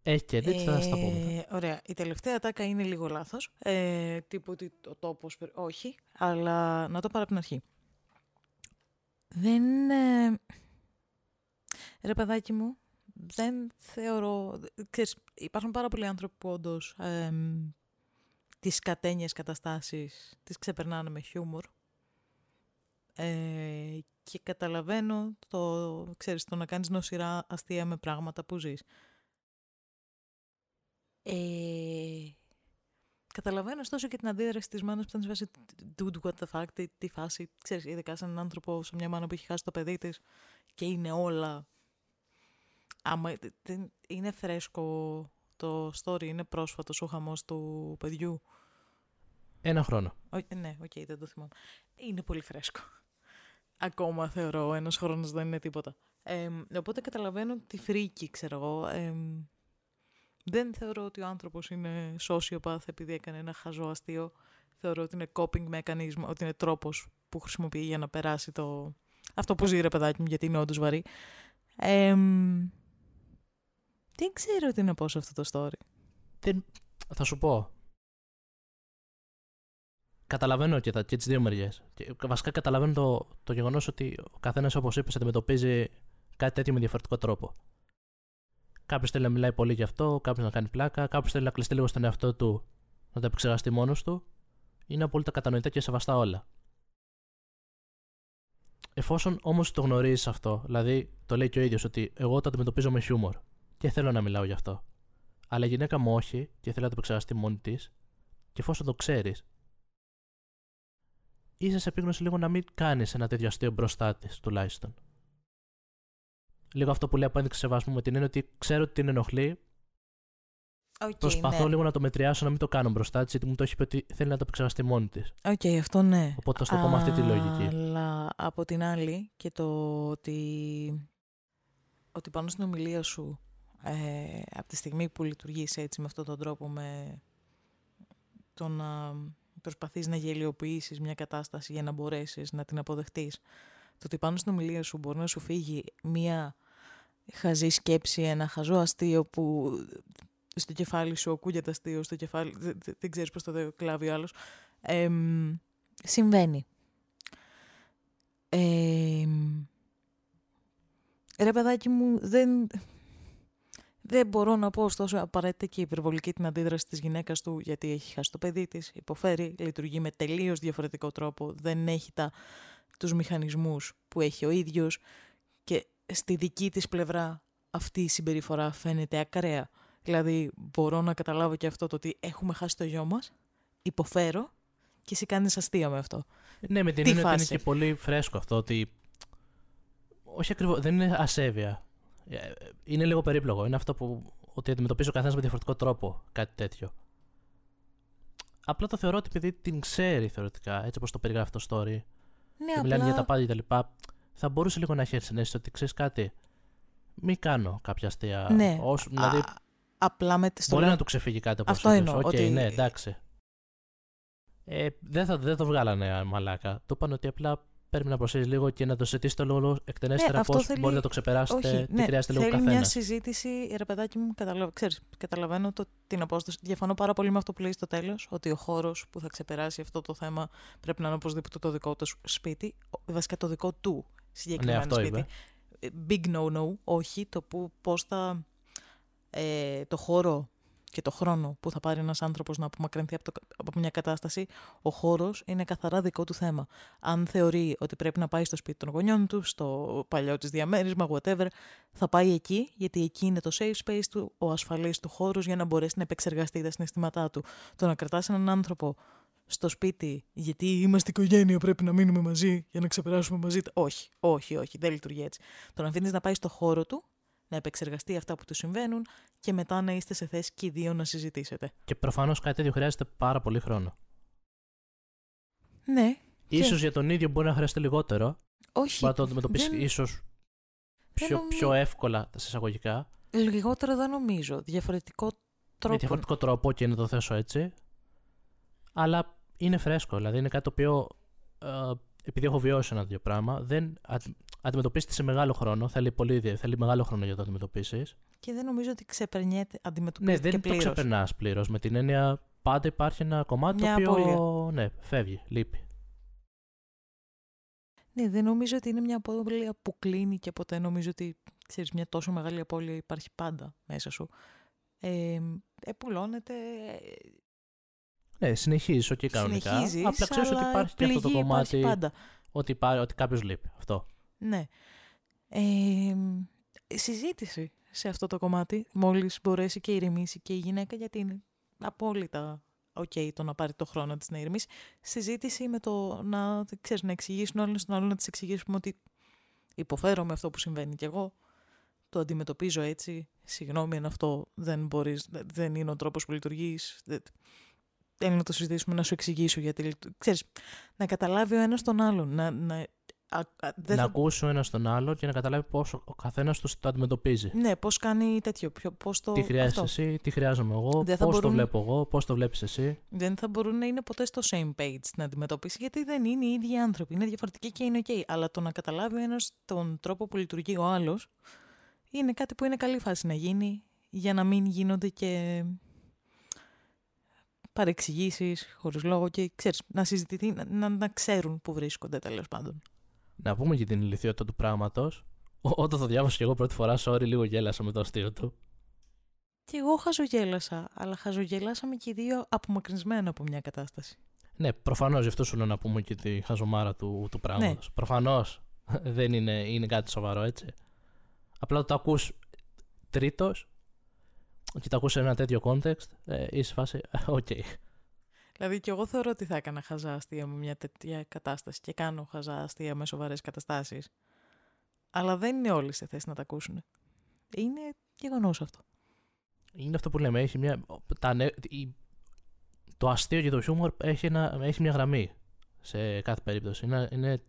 Έχει και έτσι θα τα πούμε. Ε, ωραία. Η τελευταία τάκα είναι λίγο λάθος. Ε, τύπου ότι ο τόπος. Όχι, αλλά να το πάρω από την αρχή. Δεν. Ε, ρε παιδάκι μου, δεν θεωρώ. Ξέρεις, υπάρχουν πάρα πολλοί άνθρωποι που όντως ε, τις κατένιες καταστάσεις τις ξεπερνάνε με χιούμορ. Ε, και καταλαβαίνω το, ξέρεις, το να κάνεις νοσηρά αστεία με πράγματα που ζεις. Ε, καταλαβαίνω ωστόσο και την αντίδραση της μάνας που ήταν σε φάση dude what the fuck, τι, τι φάση, ξέρεις, ειδικά σε έναν άνθρωπο, σε μια μάνα που έχει χάσει το παιδί της και είναι όλα... Άμα, είναι φρέσκο το story, είναι πρόσφατος ο χαμός του παιδιού. Ένα χρόνο. Ο, ναι, ok, okay, δεν το θυμάμαι. Είναι πολύ φρέσκο. Ακόμα θεωρώ, ένας χρόνος δεν είναι τίποτα. Ε, οπότε καταλαβαίνω τη φρίκη, ξέρω εγώ. Ε, δεν θεωρώ ότι ο άνθρωπος είναι sociopath επειδή έκανε ένα χαζό αστείο. Θεωρώ ότι είναι coping mechanism, ότι είναι τρόπος που χρησιμοποιεί για να περάσει το... αυτό που ζει ρε παιδάκι μου, γιατί είναι όντως βαρύ. Ε, δεν ξέρω τι να πω σε αυτό το story. Δεν... Θα σου πω. Καταλαβαίνω και, τα, και τις δύο μεριές. Βασικά καταλαβαίνω το, το γεγονός ότι ο καθένας, όπως είπες, αντιμετωπίζει κάτι τέτοιο με διαφορετικό τρόπο. Κάποιος θέλει να μιλάει πολύ γι' αυτό, κάποιος να κάνει πλάκα, κάποιος θέλει να κλειστεί λίγο στον εαυτό του, να τα επεξεργαστεί μόνος του. Είναι απόλυτα κατανοητά και σεβαστά όλα. Εφόσον όμως το γνωρίζεις αυτό, δηλαδή το λέει και ο ίδιος ότι εγώ το αντιμετωπίζω με χιούμορ και θέλω να μιλάω γι' αυτό. Αλλά η γυναίκα μου όχι και θέλει να το επεξεργαστεί μόνη της, και εφόσον το ξέρεις, είσαι σε επίγνωση λίγο να μην κάνεις ένα τέτοιο αστείο μπροστά της, τουλάχιστον. Λίγο αυτό που λέει από ένδειξη σεβασμού με την έννοια ότι ξέρω ότι την ενοχλεί. Okay, Προσπαθώ ναι. λίγο να το μετριάσω να μην το κάνω μπροστά της, γιατί μου το έχει πει ότι θέλει να το επεξεργαστεί μόνη της. OK, okay, αυτό ναι. Οπότε θα το πω με αυτή τη λογική. Αλλά από την άλλη και το ότι, ότι πάνω στην ομιλία σου ε, από τη στιγμή που λειτουργείς έτσι με αυτόν τον τρόπο με το να προσπαθείς να γελιοποιήσεις μια κατάσταση για να μπορέσεις να την αποδεχτείς το ότι πάνω στην ομιλία σου μπορεί να σου φύγει μια χαζή σκέψη, ένα χαζό αστείο που στο κεφάλι σου ακούγεται αστείο, στο κεφάλι, δεν, δεν ξέρεις πώς το κλάβει ο άλλος. Ε, συμβαίνει. Ε, ρε παιδάκι μου, δεν, δεν μπορώ να πω ωστόσο απαραίτητα και υπερβολική την αντίδραση της γυναίκας του γιατί έχει χάσει το παιδί της, υποφέρει, λειτουργεί με τελείως διαφορετικό τρόπο, δεν έχει τα, τους μηχανισμούς που έχει ο ίδιος και στη δική της πλευρά αυτή η συμπεριφορά φαίνεται ακραία. Δηλαδή μπορώ να καταλάβω και αυτό το ότι έχουμε χάσει το γιο μας, υποφέρω και εσύ κάνεις αστεία με αυτό. Ναι, με την έννοια ότι είναι και πολύ φρέσκο αυτό ότι όχι ακριβώς, δεν είναι ασέβεια. Ε, είναι λίγο περίπλοκο. Είναι αυτό που ότι αντιμετωπίζει ο καθένας με διαφορετικό τρόπο κάτι τέτοιο. Απλά το θεωρώ ότι επειδή την ξέρει θεωρητικά, έτσι όπως το περιγράφει το story, ναι, και απλά... μιλάνε για τα πάντα και τα θα μπορούσε λίγο να έχει ενσυναίσθηση ότι ξέρεις κάτι. Μην κάνω κάποια αστεία. Ναι. Όσο, δηλαδή, Α, απλά με Μπορεί να του ξεφύγει κάτι από Αυτό εννοώ. Okay, ότι... ναι, εντάξει. Ε, δεν, θα, δεν το βγάλανε μαλάκα. Το είπαν ότι απλά πρέπει να προσέξει λίγο και να το ζητήσετε λίγο εκτενέστερα αυτό πώς θέλει- μπορείτε να το ξεπεράσετε, Όχι, τι ναι, χρειάζεται λίγο θέλει καθένας. μια συζήτηση, ρε παιδάκι μου, καταλαβα... ξέρεις, καταλαβαίνω το, την απόσταση. Διαφωνώ πάρα πολύ με αυτό που λέει στο τέλος, ότι ο χώρος που θα ξεπεράσει αυτό το θέμα πρέπει να είναι οπωσδήποτε το δικό του σπίτι, ο- βασικά το δικό του συγκεκριμένο Ναι, αυτό σπίτι. είπε. Ε, Big no-no, όχι, το που, πώς θα, ε, το χώρο και το χρόνο που θα πάρει ένας άνθρωπος να απομακρυνθεί από, το, από μια κατάσταση, ο χώρος είναι καθαρά δικό του θέμα. Αν θεωρεί ότι πρέπει να πάει στο σπίτι των γονιών του, στο παλιό της διαμέρισμα, whatever, θα πάει εκεί, γιατί εκεί είναι το safe space του, ο ασφαλής του χώρος για να μπορέσει να επεξεργαστεί τα συναισθήματά του. Το να κρατάς έναν άνθρωπο στο σπίτι, γιατί είμαστε οικογένεια, πρέπει να μείνουμε μαζί για να ξεπεράσουμε μαζί. τα- Όχι, όχι, όχι, δεν λειτουργεί έτσι. Το να αφήνεις να πάει στο χώρο του, να επεξεργαστεί αυτά που του συμβαίνουν και μετά να είστε σε θέση και οι δύο να συζητήσετε. Και προφανώς κάτι τέτοιο χρειάζεται πάρα πολύ χρόνο. Ναι. Ίσως για τον ίδιο μπορεί να χρειαστεί λιγότερο. Όχι. Μπορεί να το αντιμετωπίσεις δεν- ίσως πιο, νομι- πιο εύκολα σε εισαγωγικά. Λιγότερο δεν νομίζω. Διαφορετικό τρόπο. Με διαφορετικό τρόπο και να το θέσω έτσι. Αλλά είναι φρέσκο. Δηλαδή είναι κάτι το οποίο. ε, επειδή έχω βιώσει ένα τέτοιο πράγμα, δεν αντι- αντιμετωπίζεται σε μεγάλο χρόνο. Θέλει, πολύ, δι- θέλει μεγάλο χρόνο για να το αντιμετωπίσεις. Και δεν νομίζω ότι ξεπερνιέται, Ναι, αντιμετωπίζεται δεν και το πλήρως. ξεπερνάς πλήρως. Με την έννοια πάντα υπάρχει ένα κομμάτι Μια το οποίο. απώλεια. Ναι, φεύγει, λείπει. Ναι, δεν νομίζω ότι είναι μια απώλεια που κλείνει και ποτέ νομίζω ότι ξέρεις, μια τόσο μεγάλη απώλεια υπάρχει πάντα μέσα σου. Ε, επουλώνεται, Ναι, συνεχίζεις, όχι κανονικά. συνεχίζεις, Απλά ξέρεις ότι αλλά υπάρχει και αυτό το πληγή υπάρχει κομμάτι πάντα. ότι, υπά- ότι κάποιος λείπει. Αυτό. Ναι. Ε, συζήτηση σε αυτό το κομμάτι, μόλις μπορέσει και ηρεμήσει και η γυναίκα, γιατί είναι απόλυτα οκ το να πάρει το χρόνο της να ηρεμήσει. Συζήτηση με το να, ξέρεις, να εξηγήσουν όλοι στον άλλο, να της εξηγήσουμε ότι υποφέρω με αυτό που συμβαίνει κι εγώ, το αντιμετωπίζω έτσι, συγγνώμη αν αυτό δεν μπορείς, δεν είναι ο τρόπος που λειτουργείς, δεν- θέλω να το συζητήσουμε, να σου εξηγήσω γιατί, λειτου- ξέρεις, να καταλάβει ο ένας τον άλλον, να, να, α, α, δεν να θα ακούσει ο ένας τον άλλο και να καταλάβει πώς ο καθένας τους το αντιμετωπίζει. Ναι, πώς κάνει τέτοιο. Ποιο, πώς το, τι χρειάζεσαι αυτό. εσύ, τι χρειάζομαι εγώ, Δεν θα πώς το μπορούν- βλέπω εγώ, πώς το βλέπεις εσύ. Δεν θα μπορούν να είναι ποτέ στο same page στην αντιμετώπιση, γιατί δεν είναι οι ίδιοι άνθρωποι. Είναι διαφορετικοί και είναι OK. Αλλά το να καταλάβει ο ένας τον τρόπο που λειτουργεί ο άλλος είναι κάτι που είναι καλή φάση να γίνει για να μην γίνονται και παρεξηγήσεις χωρίς λόγο και ξέρεις, να συζητηθεί, να, να, να ξέρουν που βρίσκονται τέλος πάντων. Να πούμε και την ηλικιότητα του πράγματος. Όταν το διάβασα και εγώ πρώτη φορά, sorry, λίγο γέλασα με το αστείο του. Και εγώ χαζογέλασα, αλλά χαζογελάσαμε και οι δύο απομακρυσμένα από μια κατάσταση. Ναι, προφανώς γι' αυτό σου λέω να πούμε και τη χαζομάρα του, του πράγματος. Ναι. Προφανώς δεν είναι, είναι κάτι σοβαρό έτσι. Απλά το ακούς τρίτος και το ακούς σε ένα τέτοιο context, ε, είσαι σε φάση, οκ. Δηλαδή και εγώ θεωρώ ότι θα έκανα χαζά αστεία με μια τέτοια κατάσταση και κάνω χαζά αστεία με σοβαρές καταστάσεις. Αλλά δεν είναι όλοι σε θέση να τα ακούσουν. Είναι γεγονός αυτό. Είναι αυτό που λέμε. Έχει μια, τα, νε- η- το αστείο και το χιούμορ έχει, ένα, έχει μια γραμμή σε κάθε περίπτωση. Είναι, είναι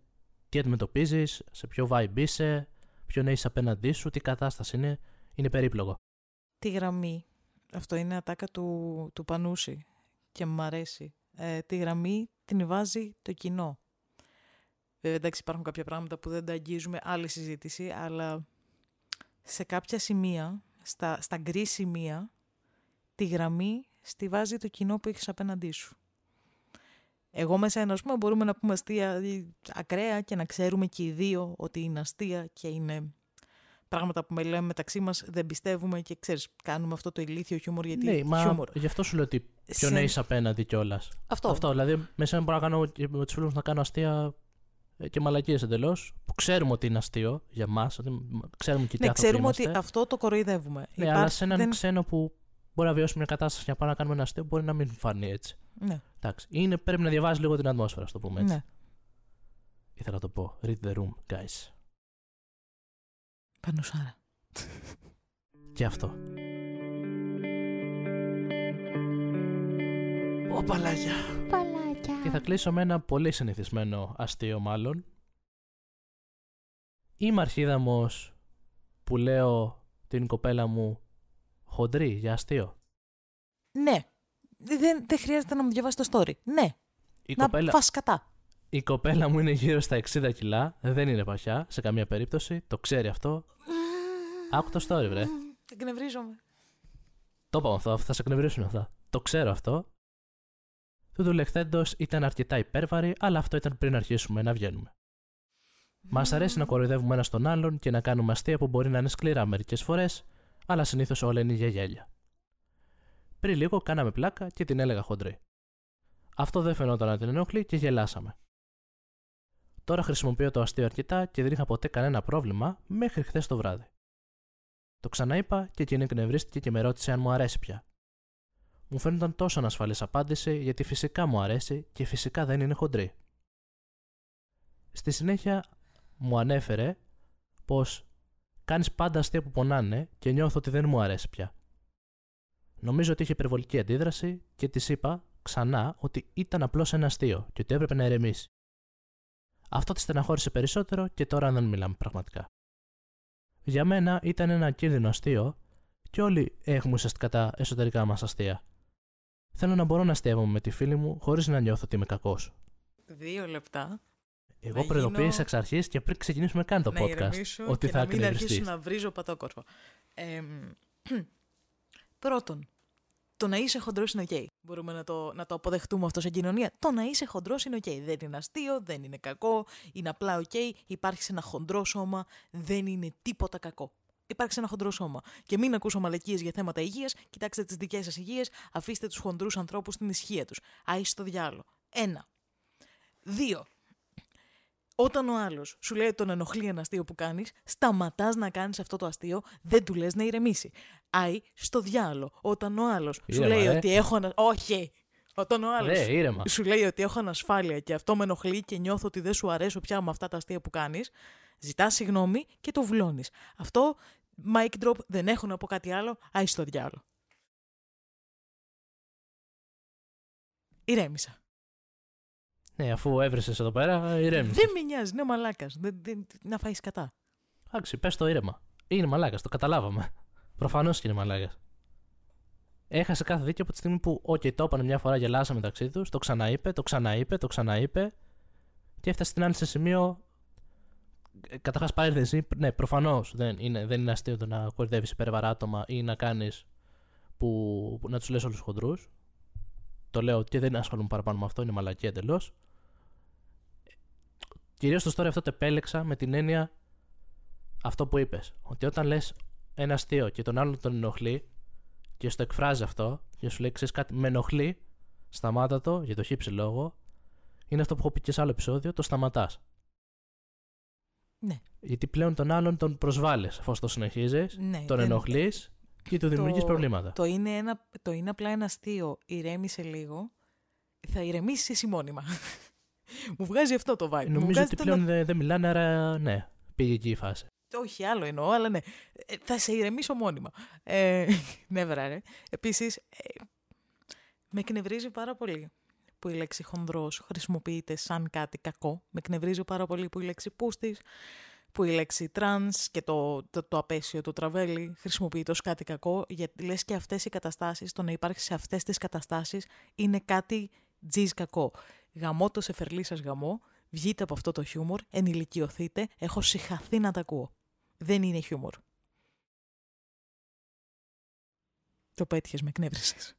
τι αντιμετωπίζεις, σε ποιο vibe είσαι, ποιον έχει απέναντί σου, τι κατάσταση είναι. Είναι περίπλοκο. Τη γραμμή, αυτό είναι ατάκα του, του Πανούση και μου αρέσει. Ε, τη γραμμή την βάζει το κοινό. Βέβαια, εντάξει, υπάρχουν κάποια πράγματα που δεν τα αγγίζουμε, άλλη συζήτηση, αλλά σε κάποια σημεία, στα, στα γκρι σημεία, τη γραμμή στη βάζει το κοινό που έχεις απέναντί σου. Εγώ με σένα, ας πούμε, μπορούμε να πούμε αστεία ε, ακραία και να ξέρουμε και οι δύο ότι είναι αστεία και είναι πράγματα που με λέμε μεταξύ μας, δεν πιστεύουμε και ξέρεις, κάνουμε αυτό το ηλίθιο χιούμορ γιατί ναι, μα χιούμορ. γι' αυτό σου λέω ότι ποιον Σε- έχεις απέναντι κιόλας. Αυτό. Αυτό, δηλαδή, με σένα μπορώ να κάνω και με τους φίλους να κάνω αστεία ε, και μαλακίες εντελώς. Που ξέρουμε ότι είναι αστείο για μας. Ξέρουμε και τι Ναι, άνθρωποι ξέρουμε είμαστε. ότι αυτό το κοροϊδεύουμε. Ναι, αλλά Υπάρχει- σε έναν δεν- ξένο που μπορεί να βιώσει μια κατάσταση και να πάμε να κάνουμε ένα αστείο, μπορεί να μην φανεί έτσι. Ναι, Εντάξει. Είναι, πρέπει να διαβάζει λίγο την ατμόσφαιρα, ας το πούμε έτσι. ναι. Ήθελα να το πω. Read the room, guys. Πανουσάρα. Και αυτό. Ω, παλάκια. Παλάκια. Και θα κλείσω με ένα πολύ συνηθισμένο αστείο μάλλον. Είμαι αρχίδαμος που λέω την κοπέλα μου χοντρή για αστείο. Ναι. Δεν, δεν χρειάζεται να μου διαβάσει το story. Ναι. Η να κοπέλα, φας κατά. η κοπέλα μου είναι γύρω στα 60 κιλά. Δεν είναι παχιά σε καμία περίπτωση. Το ξέρει αυτό. Άκου το story, βρε. Εκνευρίζομαι. Το είπαμε αυτό, θα σε εκνευρίσουν αυτά. Το ξέρω αυτό. Του λεχθέντο ήταν αρκετά υπέρβαρη, αλλά αυτό ήταν πριν αρχίσουμε να βγαίνουμε. Μας αρέσει να κοροϊδεύουμε ένας τον άλλον και να κάνουμε αστεία που μπορεί να είναι σκληρά μερικές φορές, αλλά συνήθως όλα είναι για γέλια. Πριν λίγο κάναμε πλάκα και την έλεγα χοντρή. Αυτό δεν φαινόταν να την ενοχλεί και γελάσαμε. Τώρα χρησιμοποιώ το αστείο αρκετά και δεν είχα ποτέ κανένα πρόβλημα μέχρι χθες το βράδυ. Το ξαναείπα και εκείνη εκνευρίστηκε και με ρώτησε αν μου αρέσει πια. Μου φαίνονταν τόσο ανασφαλής απάντηση γιατί φυσικά μου αρέσει και φυσικά δεν είναι χοντρή. Στη συνέχεια μου ανέφερε πως κάνεις πάντα αστεία που πονάνε και νιώθω ότι δεν μου αρέσει πια. Νομίζω ότι είχε υπερβολική αντίδραση και της είπα ξανά ότι ήταν απλώς ένα αστείο και ότι έπρεπε να ηρεμήσει. Αυτό τη στεναχώρησε περισσότερο και τώρα δεν μιλάμε πραγματικά. Για μένα ήταν ένα κίνδυνο αστείο και όλοι έχουμε ουσιαστικά τα εσωτερικά μας αστεία. Θέλω να μπορώ να αστείευομαι με τη φίλη μου χωρίς να νιώθω ότι είμαι κακός. Δύο λεπτά. Εγώ Να προειδοποίησα γίνω- εξ αρχής και πριν ξεκινήσουμε καν το να podcast ηρεμήσω ότι και θα να μην αρχίσω εκνευριστείς. να βρίζω πατόκορφα. Ε, πρώτον, το να είσαι χοντρός είναι οκ. Μπορούμε να το, να το αποδεχτούμε αυτό σε κοινωνία. Το να είσαι χοντρός είναι οκ. Δεν είναι αστείο, δεν είναι κακό, είναι απλά οκ. Υπάρχει ένα χοντρό σώμα, δεν είναι τίποτα κακό. Υπάρχει ένα χοντρό σώμα. Και μην ακούσω μαλακίες για θέματα υγείας, κοιτάξτε τις δικές σας υγείες, αφήστε τους χοντρούς ανθρώπους στην ησυχία τους. Άι στο διάλο. Ένα. Δύο. Όταν ο άλλος σου λέει ότι τον ενοχλεί ένα αστείο που κάνεις, σταματάς να κάνεις αυτό το αστείο, δεν του λες να ηρεμήσει. Άι στο διάλο. Όταν ο άλλος σου Ήρεμα, λέει ρε. ότι έχω. ανα- Όχι! Όταν ο άλλος Ρε, ήρεμα. σου λέει ότι έχω ανασφάλεια και αυτό με ενοχλεί και νιώθω ότι δεν σου αρέσω πια με αυτά τα αστεία που κάνεις, ζητάς συγγνώμη και το βουλώνει. Αυτό, mic drop, δεν έχω να πω κάτι άλλο, άι στο διάλο. Ηρέμησα. Ναι, αφού έβρεσε εδώ πέρα, ηρέμησε. Δεν με νοιάζει, είναι μαλάκας. Να φάεις κατά. Εντάξει, πες το ήρεμα. Είναι μαλάκας, το καταλάβαμε. Προφανώς και είναι μαλάκας. Έχασε κάθε δίκιο από τη στιγμή που, OK, το είπανε μια φορά, γελάσαμε μεταξύ τους, το ξαναείπε, το ξαναείπε, το ξαναείπε και έφτασε στην άλλη σε σημείο. Καταρχάς, πάρει εσύ. Ναι, προφανώς δεν είναι, δεν είναι αστείο το να κορυδεύεις υπέρβαρα άτομα ή να κάνεις που, που να τους λες όλους χοντρούς. Το λέω και δεν ασχολούμαι παραπάνω με αυτό, είναι μαλακή εντελώς. Κυρίως το story αυτό το επέλεξα με την έννοια αυτό που είπες. Ότι όταν λες ένα αστείο και τον άλλον τον ενοχλεί και στο εκφράζει αυτό και σου λέει ξέρεις κάτι, με ενοχλεί, σταμάτα το για το χύψη λόγο. Είναι αυτό που έχω πει και σε άλλο επεισόδιο, το σταματάς. Ναι. Γιατί πλέον τον άλλον τον προσβάλλεις αφού το συνεχίζεις, Ναι, τον δεν- ενοχλείς και του δημιουργείς Το- προβλήματα. Το είναι, ένα, το είναι απλά ένα αστείο. Ηρέμησε λίγο. Θα ηρεμήσει εσύ μόνιμα. Μου βγάζει αυτό το vibe. Μου Νομίζω βγάζει ότι το πλέον να- δεν δεν μιλάνε, άρα ναι, πήγε εκεί η φάση. Όχι, άλλο εννοώ, αλλά ναι. Ε, θα σε ηρεμήσω μόνιμα. Ε, ναι, βρά, ρε. Επίσης, ε, με εκνευρίζει πάρα πολύ που η λέξη χονδρός χρησιμοποιείται σαν κάτι κακό. Με εκνευρίζει πάρα πολύ που η λέξη πούστης, που η λέξη τρανς και το, το, το απαίσιο, το τραβέλι χρησιμοποιείται ως κάτι κακό, γιατί λες και αυτές οι καταστάσεις, το να υπάρχει σε αυτές τις καταστάσεις είναι κάτι τζιζ κακό. Γαμώ το Σεφερλή σας γαμώ, βγείτε από αυτό το χιούμορ, ενηλικιωθείτε, έχω συχαθεί να τα ακούω. Δεν είναι χιούμορ. Το πέτυχες, με εκνεύρισες.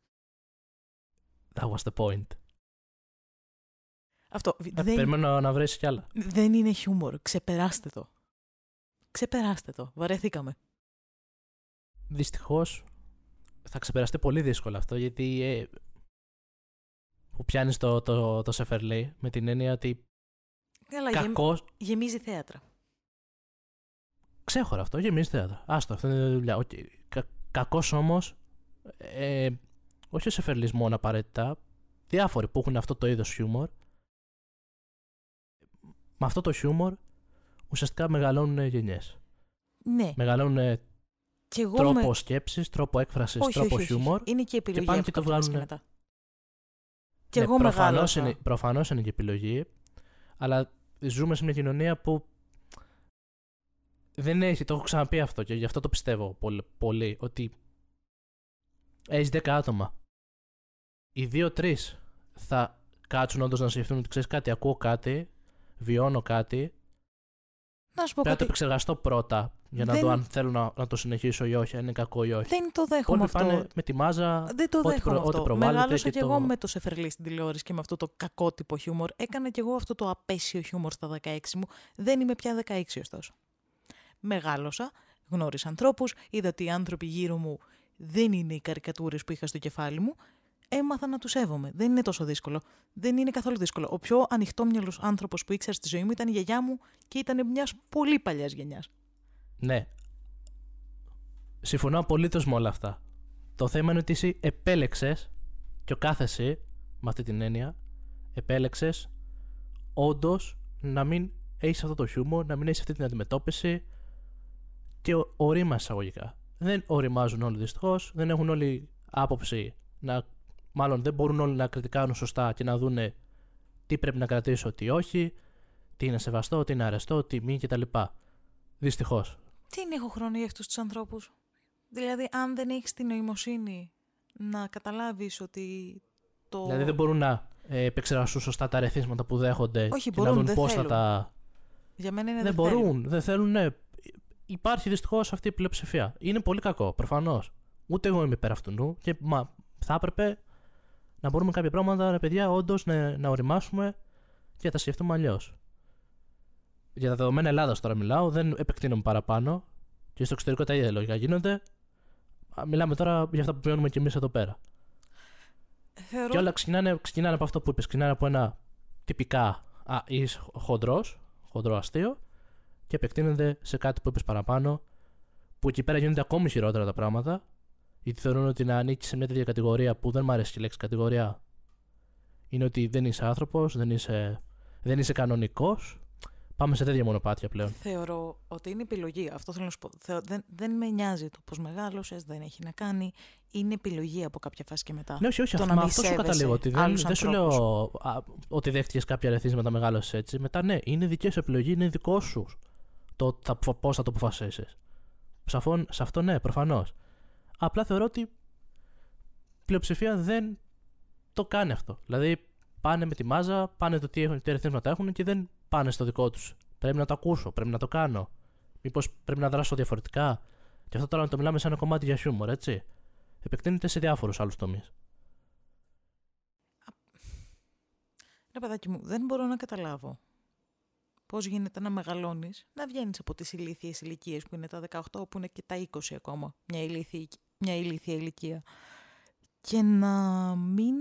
That was the point. Αυτό Ε, δεν, Περιμένω να βρεις κι άλλα. δεν είναι χιούμορ. Ξεπεράστε το. Ξεπεράστε το. Βαρεθήκαμε. Δυστυχώς θα ξεπεραστεί πολύ δύσκολα αυτό γιατί ε, που πιάνεις το, το, το σεφερλί με την έννοια ότι Καλά, γεμ- κακό. γεμίζει θέατρα. Ξέχωρα αυτό, γεμίζει θέατρο. Άστο, αυτό είναι δουλειά. Okay. Κα, κακός όμως, ε, όχι ο σεφερλί μόνο απαραίτητα, διάφοροι που έχουν αυτό το είδος χιούμορ. Με αυτό το χιούμορ ουσιαστικά μεγαλώνουν γενιές. Ναι. Μεγαλώνουν Και εγώ τρόπο με... σκέψης, τρόπο έκφρασης, όχι, τρόπο όχι, όχι, χιούμορ. Είναι και επιλογή πάνε από και το κάποιον βγάλουνε. μετά. Και Ναι, εγώ προφανώς μεγάλωσα. είναι, προφανώς είναι και επιλογή, αλλά ζούμε σε μια κοινωνία που δεν έχει, το έχω ξαναπεί αυτό και γι' αυτό το πιστεύω πολύ, πολύ ότι έχεις 10 άτομα. Οι 2-3 θα κάτσουν όντως να σκεφτούν ότι ξέρεις κάτι, ακούω κάτι, βιώνω κάτι. Να σου πω Πρέπει να το κάτι. επεξεργαστώ πρώτα για να Δεν- δω αν θέλω να, να το συνεχίσω ή όχι, αν είναι κακό ή όχι. Δεν το δέχομαι Όλοι αυτό. πάνε με τη μάζα. Δεν το ό,τι δέχομαι προ- ό,τι αυτό. προβάλλεται Μεγάλωσα και κι εγώ το- με το Σεφερλί στην τηλεόραση και με αυτό το κακότυπο χιούμορ. Έκανα κι εγώ αυτό το απέσιο χιούμορ στα 16 μου. Δεν είμαι πια 16 ωστόσο. Μεγάλωσα, γνώρισα ανθρώπους, είδα ότι οι άνθρωποι γύρω μου δεν είναι οι καρικατούρες που είχα στο κεφάλι μου. Έμαθα να τους σέβομαι. Δεν είναι τόσο δύσκολο. Δεν είναι καθόλου δύσκολο. Ο πιο ανοιχτόμυαλος άνθρωπος που ήξερα στη ζωή μου ήταν η γιαγιά μου και ήταν μιας πολύ παλιάς γενιάς. Ναι. Συμφωνώ απολύτως με όλα αυτά. Το θέμα είναι ότι εσύ επέλεξες και ο κάθε εσύ, με αυτή την έννοια, επέλεξες όντως να μην έχεις αυτό το χιούμορ, να μην έχεις αυτή την αντιμετώπιση και ο- ορίμασε εισαγωγικά. Δεν οριμάζουν όλοι δυστυχώς, δεν έχουν όλοι άποψη να. Μάλλον δεν μπορούν όλοι να κριτικάρουν σωστά και να δούνε τι πρέπει να κρατήσω, τι όχι, τι είναι σεβαστό, τι είναι αρεστό, τι μη κτλ. Δυστυχώς. Δεν έχω χρόνο για αυτούς τους ανθρώπους; Δηλαδή, αν δεν έχεις την νοημοσύνη να καταλάβεις ότι το... Δηλαδή δεν μπορούν να ε, επεξεργαστούν σωστά τα ρεθίσματα που δέχονται Όχι, και μπορούν, να δουν δεν πώς θα θέλουν. τα. Για μένα είναι δεν δεν θέλουν. μπορούν, δεν θέλουν. Ναι. Υπάρχει δυστυχώς αυτή η πλειοψηφία. Είναι πολύ κακό, προφανώς. Ούτε εγώ είμαι υπέρ αυτού νου και μα, θα έπρεπε να μπορούμε κάποια πράγματα, ρε παιδιά, όντως να, να οριμάσουμε και να τα σκεφτούμε αλλιώς. Για τα δεδομένα Ελλάδα τώρα μιλάω, δεν επεκτείνομαι παραπάνω και στο εξωτερικό τα ίδια λογικά γίνονται. Α, Μιλάμε τώρα για αυτά που βιώνουμε κι εμείς εδώ πέρα. Θεωρώ... Και όλα ξεκινάνε, ξεκινάνε από αυτό που είπες. Ξεκινάνε από ένα τυπικά α, είσαι χοντρός, χοντρό αστείο, και επεκτείνεται σε κάτι που είπες παραπάνω, που εκεί πέρα γίνονται ακόμη χειρότερα τα πράγματα, γιατί θεωρούν ότι να ανήκει σε μια τέτοια κατηγορία που δεν μου αρέσει και η λέξη κατηγορία είναι ότι δεν είσαι άνθρωπος, δεν είσαι, δεν είσαι κανονικός. Πάμε σε τέτοια μονοπάτια πλέον. Θεωρώ ότι είναι επιλογή. Αυτό θέλω να σου πω. Θεω... Δεν, δεν με νοιάζει το πώς μεγάλωσες, δεν έχει να κάνει. Είναι επιλογή από κάποια φάση και μετά. Ναι, όχι, όχι, Το αυτό, να μα μη αυτό σου σέβεσαι καταλήγω. Ότι δεν, άλλους δεν σου ανθρώπους. λέω α, ότι δέχτηκες κάποια ρεθίσματα μεγάλωσες έτσι. Μετά ναι, είναι δική σου επιλογή, είναι δικό σου το θα, πώς θα το αποφασίσεις. Σε, αυτό- σε αυτό ναι, προφανώς. Απλά θεωρώ ότι η πλειοψηφία δεν το κάνει αυτό. Δηλαδή πάνε με τη μάζα, πάνε το τι, έχουν, τι ρεθίσματα έχουν και δεν πάνε στο δικό τους. Πρέπει να το ακούσω, πρέπει να το κάνω. Μήπως πρέπει να δράσω διαφορετικά. Και αυτό τώρα να το μιλάμε σαν ένα κομμάτι για χιούμορ, έτσι. Επεκτείνεται σε διάφορους άλλους τομείς. Ρε παιδάκι μου, δεν μπορώ να καταλάβω πώς γίνεται να μεγαλώνεις, να βγαίνεις από τις ηλίθιες ηλικίες που είναι τα 18, που είναι και τα 20 ακόμα, μια ηλίθια, μια ηλίθια ηλικία, και να μην...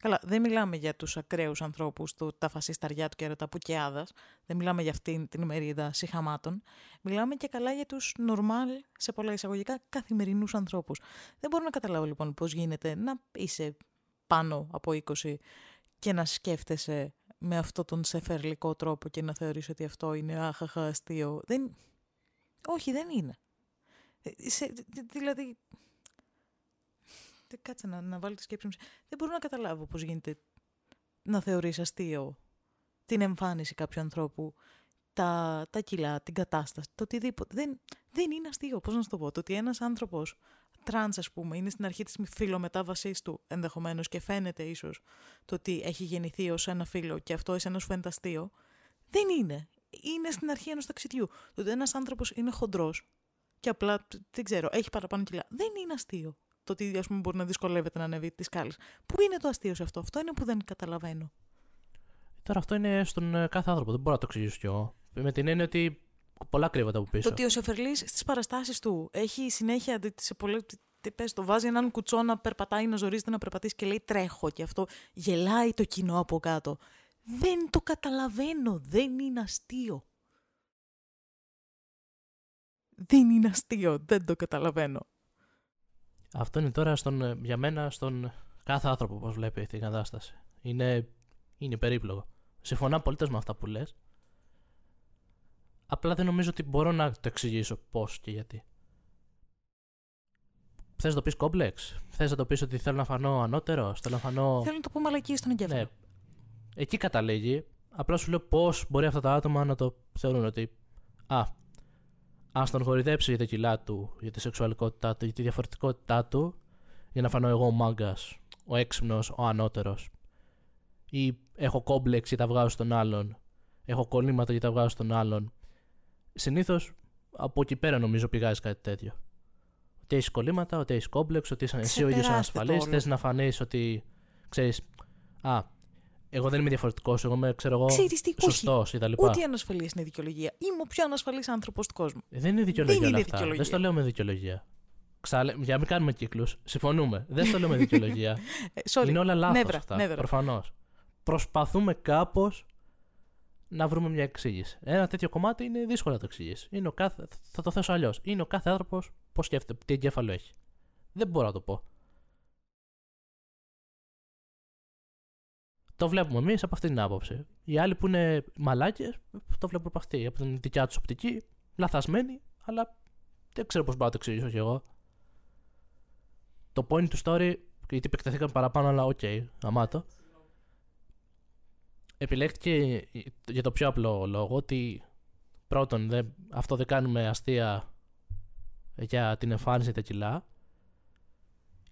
α, Καλά, δεν μιλάμε για τους ακραίους ανθρώπους, του, τα φασισταριά του κέρωτα Πουκιάδας, δεν μιλάμε για αυτήν την ημερίδα συχαμάτων, μιλάμε και καλά για τους νορμάλ, σε πολλά εισαγωγικά, καθημερινούς ανθρώπους. Δεν μπορώ να καταλάβω λοιπόν πώς γίνεται να είσαι πάνω από 20 και να σκέφτεσαι με αυτόν τον σεφερλικό τρόπο και να θεωρείς ότι αυτό είναι άχαχα αστείο. Δεν... Όχι, δεν είναι. Ε, σε- δη- δηλαδή... Δεν κάτσε να, να βάλω τη σκέψη μου. σε- Δεν μπορώ να καταλάβω πώς γίνεται να θεωρείς αστείο την εμφάνιση κάποιου ανθρώπου, τα, τα κιλά, την κατάσταση, το οτιδήποτε. Δεν, δεν είναι αστείο, πώς να σου το πω. Το ότι ένας άνθρωπος τρανς, ας πούμε, είναι στην αρχή της φυλομετάβασής του ενδεχομένως και φαίνεται ίσως το ότι έχει γεννηθεί ως ένα φύλο και αυτό εσένα σου φαίνεται αστείο, δεν είναι. Είναι στην αρχή ενός ταξιδιού. Το ότι ένας άνθρωπος είναι χοντρός και απλά, δεν ξέρω, έχει παραπάνω κιλά, δεν είναι αστείο. Το ότι, ας πούμε, μπορεί να δυσκολεύεται να ανέβει τις σκάλες. Πού είναι το αστείο σε αυτό; Αυτό είναι που δεν καταλαβαίνω. Τώρα αυτό είναι στον ε, κάθε άνθρωπο. Δεν μπορώ να το εξηγήσω κι εγώ. Με την έννοια ότι πολλά κρύβονται από πίσω. Το ότι ο Σεφερλής στις παραστάσεις του έχει συνέχεια δι- σε πολλές, τι- τι πες, το βάζει έναν κουτσό να περπατάει, να ζορίζεται να περπατήσει και λέει τρέχω και αυτό γελάει το κοινό από κάτω. Δεν το καταλαβαίνω, δεν είναι αστείο. Δεν είναι αστείο, δεν το καταλαβαίνω. Αυτό είναι τώρα στον, ε, για μένα στον κάθε άνθρωπο που βλέπει την κατάσταση. Είναι, είναι περίπλοκο. Συμφωνώ απολύτως με αυτά που λες. Απλά δεν νομίζω ότι μπορώ να το εξηγήσω πώς και γιατί. Θες να το πεις κόμπλεξ; Θες να το πεις ότι θέλω να φανώ ανώτερο; Θέλω να φανώ. Θέλω να το πω μαλακή στον εγκέφαλο. Ναι. Εκεί καταλήγει. Απλά σου λέω πώς μπορεί αυτά τα άτομα να το θεωρούν ότι. Α, ας τον χορηδέψει για τα κιλά του, για τη σεξουαλικότητά του, για τη διαφορετικότητά του, για να φανώ εγώ ο μάγκας, ο έξυπνος, ο ανώτερος. ή έχω κόμπλεξ γιατί τα βγάζω στον άλλον, έχω κολλήματα γιατί τα βγάζω στον άλλον. Συνήθως από εκεί πέρα νομίζω πηγάζει κάτι τέτοιο. Ότι έχεις κολλήματα, ότι έχεις κόμπλεξ, ότι είσαι εσύ ο ίδιος Ξεπεράστε το ανασφαλής. όλο. Θες να φανείς ότι ξέρεις. Α, εγώ δεν είμαι διαφορετικός, εγώ είμαι, ξέρω εγώ, Ξέρεις τι, όχι. σωστός κτλ. Ούτε η ανασφαλής είναι δικαιολογία. Είμαι ο πιο ανασφαλής άνθρωπος του κόσμου. Δεν είναι δικαιολογία Δεν όλα είναι αυτά. δικαιολογία. Δεν στο λέω με δικαιολογία. Ξάλε... Για να μην κάνουμε κύκλους. Συμφωνούμε. Δεν στο λέω με δικαιολογία. Ε, sorry. είναι όλα λάθος Νεύρα, αυτά. νεύρα. Προφανώς. Προσπαθούμε κάπως να βρούμε μια εξήγηση. Ένα τέτοιο κομμάτι είναι δύσκολο να το εξηγήσεις. Είναι ο κάθε... Θα το θέσω αλλιώς. Είναι ο κάθε άνθρωπος πώς σκέφτεται, τι εγκέφαλο έχει. Δεν μπορώ να το πω. Το βλέπουμε εμείς από αυτή την άποψη. Οι άλλοι που είναι μαλάκες, το βλέπουν από αυτή. Από την δικιά τους οπτική, λαθασμένοι, αλλά δεν ξέρω πώς μπορώ να το εξηγήσω κι εγώ. Το point του story, γιατί επεκταθήκαμε παραπάνω, αλλά OK, okay, αμάτω. Επιλέχθηκε για το πιο απλό λόγο ότι πρώτον, δεν, αυτό δεν κάνουμε αστεία για την εμφάνιση τα κιλά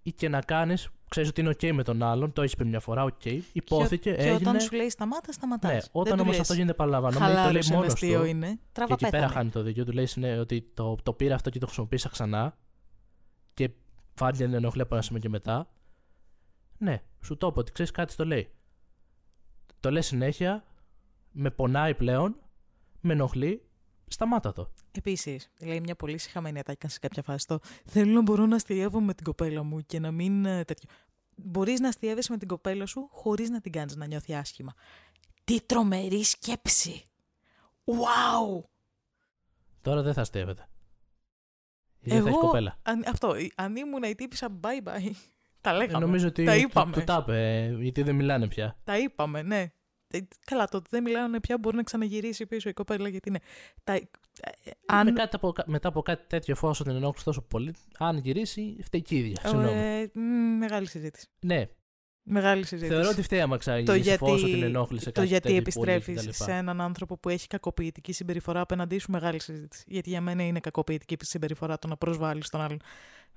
ή και να κάνεις, ξέρεις ότι είναι ok με τον άλλον, το έχεις πει μια φορά, ok, υπόθηκε, και, έγινε. και όταν σου λέει σταμάτα, σταματάς. ναι, όταν όμως αυτό γίνεται παραλαμβανόμενο, ή το λέει Χαλάρωσε μόνος ένα αστείο του, είναι. και Τραβά εκεί πέρα πέθανε. χάνει το δίκιο του. Λέει ναι, ότι το, το πήρα αυτό και το χρησιμοποίησα ξανά. Και φάνηκε να ενοχλεί από ένα σημείο και μετά. Ναι, σου το είπα ότι ξέρεις κάτι στο λέει. Το λέει συνέχεια, με πονάει πλέον, με ενοχλεί, σταμάτα το. Επίσης, λέει μια πολύ συχαμένη ατάκα σε κάποια φάση το Θέλω να μπορώ να αστείευω με την κοπέλα μου και να μην ε, τέτοιο. Μπορείς να αστείευεσαι με την κοπέλα σου χωρίς να την κάνεις να νιώθει άσχημα. Τι τρομερή σκέψη! Wow! Τώρα δεν θα αστείευεται. Γιατί θα έχει Εγώ, κοπέλα. αν, αυτό, ε, αν ήμουν η τύπησα bye bye. Τα Ε, λέγαμε. νομίζω ότι τα του- είπαμε. του τα είπε, ε, γιατί δεν μιλάνε πια. Τα είπαμε, ναι. Ε, Καλά, το ότι δεν μιλάνε πια μπορεί να ξαναγυρίσει πίσω η κοπέλα γιατί είναι. Τα... ε, ε, Με Αν... κάτι από, μετά από κάτι τέτοιο, εφόσον την ενόχλησε τόσο πολύ, αν γυρίσει, φταίει και η ίδια. Συγγνώμη. Ε, μ, μεγάλη συζήτηση. Ναι, Μεγάλη συζήτηση. θεωρώ ότι φταίει άμα το ξαναγυρίσει, γιατί, εφόσον την ενόχλησε το κάτι γιατί τέτοιο επιστρέφεις πολύ κτλ. σε έναν άνθρωπο που έχει κακοποιητική συμπεριφορά απέναντί σου, μεγάλη συζήτηση. Γιατί για μένα είναι κακοποιητική συμπεριφορά το να προσβάλλεις τον άλλον.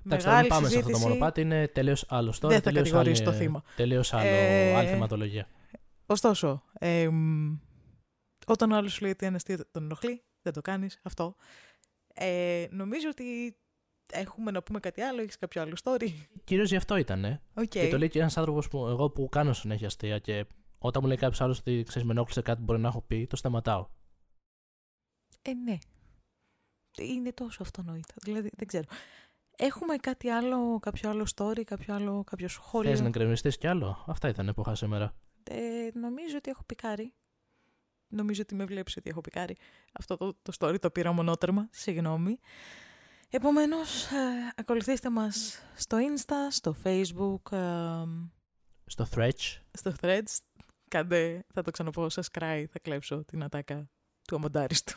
Εντάξει, τώρα μεγάλη μην πάμε σε αυτό το συζήτηση. μονοπάτι, είναι τελείως άλλο τώρα. Δεν θα κατηγορήσω το θύμα. Τελείως άλλο, Ε, άλλη θεματολογία. Ωστόσο, ε, μ, όταν ο άλλος σου λέει ότι ένα αστείο τον ενοχλεί, δεν το κάνεις αυτό. Ε, νομίζω ότι έχουμε να πούμε κάτι άλλο, έχεις κάποιο άλλο story; Κυρίως γι' αυτό ήταν. Ε. Οκ. Και το λέει και ένας άνθρωπος που εγώ που κάνω συνέχεια αστεία και όταν μου λέει κάποιος άλλος ότι ξέρεις, με ενόχλησε κάτι που μπορεί να έχω πει, το σταματάω. Ε, ναι. Είναι τόσο αυτονόητο. Δηλαδή, δεν ξέρω. Έχουμε κάτι άλλο, κάποιο άλλο story, κάποιο άλλο, κάποιο σχόλιο; Θες να κρεμιστεί κι άλλο; Αυτά ήταν που είχα σήμερα. Ε, νομίζω ότι έχω πικάρει. Νομίζω ότι με βλέπεις ότι έχω πικάρει. Αυτό το, το story το πήρα μονότερμα. Συγγνώμη. Επομένως, ε, ακολουθήστε μας στο Insta, στο Facebook, ε, Στο Threads. στο Threads. Κάντε, θα το ξαναπώ, subscribe, θα κλέψω την ατάκα του αμοντάριστου.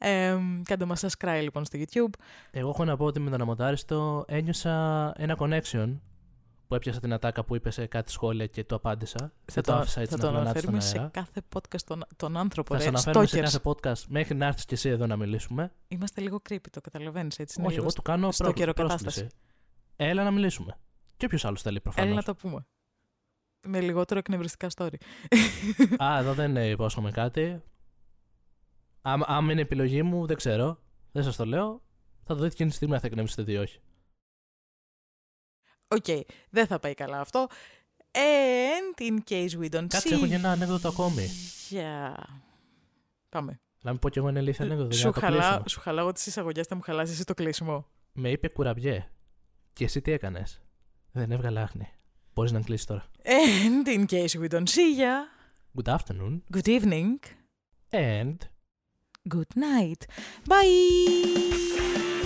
Ε, κάντε μας subscribe λοιπόν στο YouTube. Εγώ έχω να πω ότι με τον αμοντάριστο ένιωσα ένα connection που έπιασα την ατάκα που είπε σε κάτι σχόλια και το απάντησα. Δεν το άφησα έτσι θα να τον πλανάται στον αναφέρουμε σε αέρα. κάθε podcast τον, τον άνθρωπο. Θα ρε, σε αναφέρουμε σε stalkers. κάθε podcast μέχρι να έρθεις και εσύ εδώ να μιλήσουμε. Είμαστε λίγο creepy, το καταλαβαίνεις έτσι. είναι Όχι, λίγο εγώ του κάνω στο πρό- καιροκατάσταση. πρόσκληση. Έλα να μιλήσουμε. Και όποιος άλλος θέλει προφανώς. Έλα να το πούμε. Με λιγότερο εκνευριστικά story. Α, εδώ δεν ε, υπόσχομαι κάτι. Αν, αν είναι επιλογή μου, δεν ξέρω. Δεν σας το λέω. Θα το δείτε εκείνη τη στιγμή αν θα εκνεύσετε ή όχι. Οκ, δεν θα πάει καλά αυτό. And in case we don't Κάτσε, see... έχω και ένα ανέκδοτο ακόμη. Yeah. Πάμε. Να μην πω κι εγώ ένα ηλίθιο ανέκδοτο. για Σου, να το χαλά, κλείσουμε. σου χαλάω τις εισαγωγές, θα μου χαλάσεις εσύ το κλείσιμο. Με είπε κουραμπιέ. Και εσύ τι έκανες; Δεν έβγαλε άχνη. Μπορείς να κλείσεις τώρα. And in case we don't see ya, Good afternoon good evening, and good night. Bye!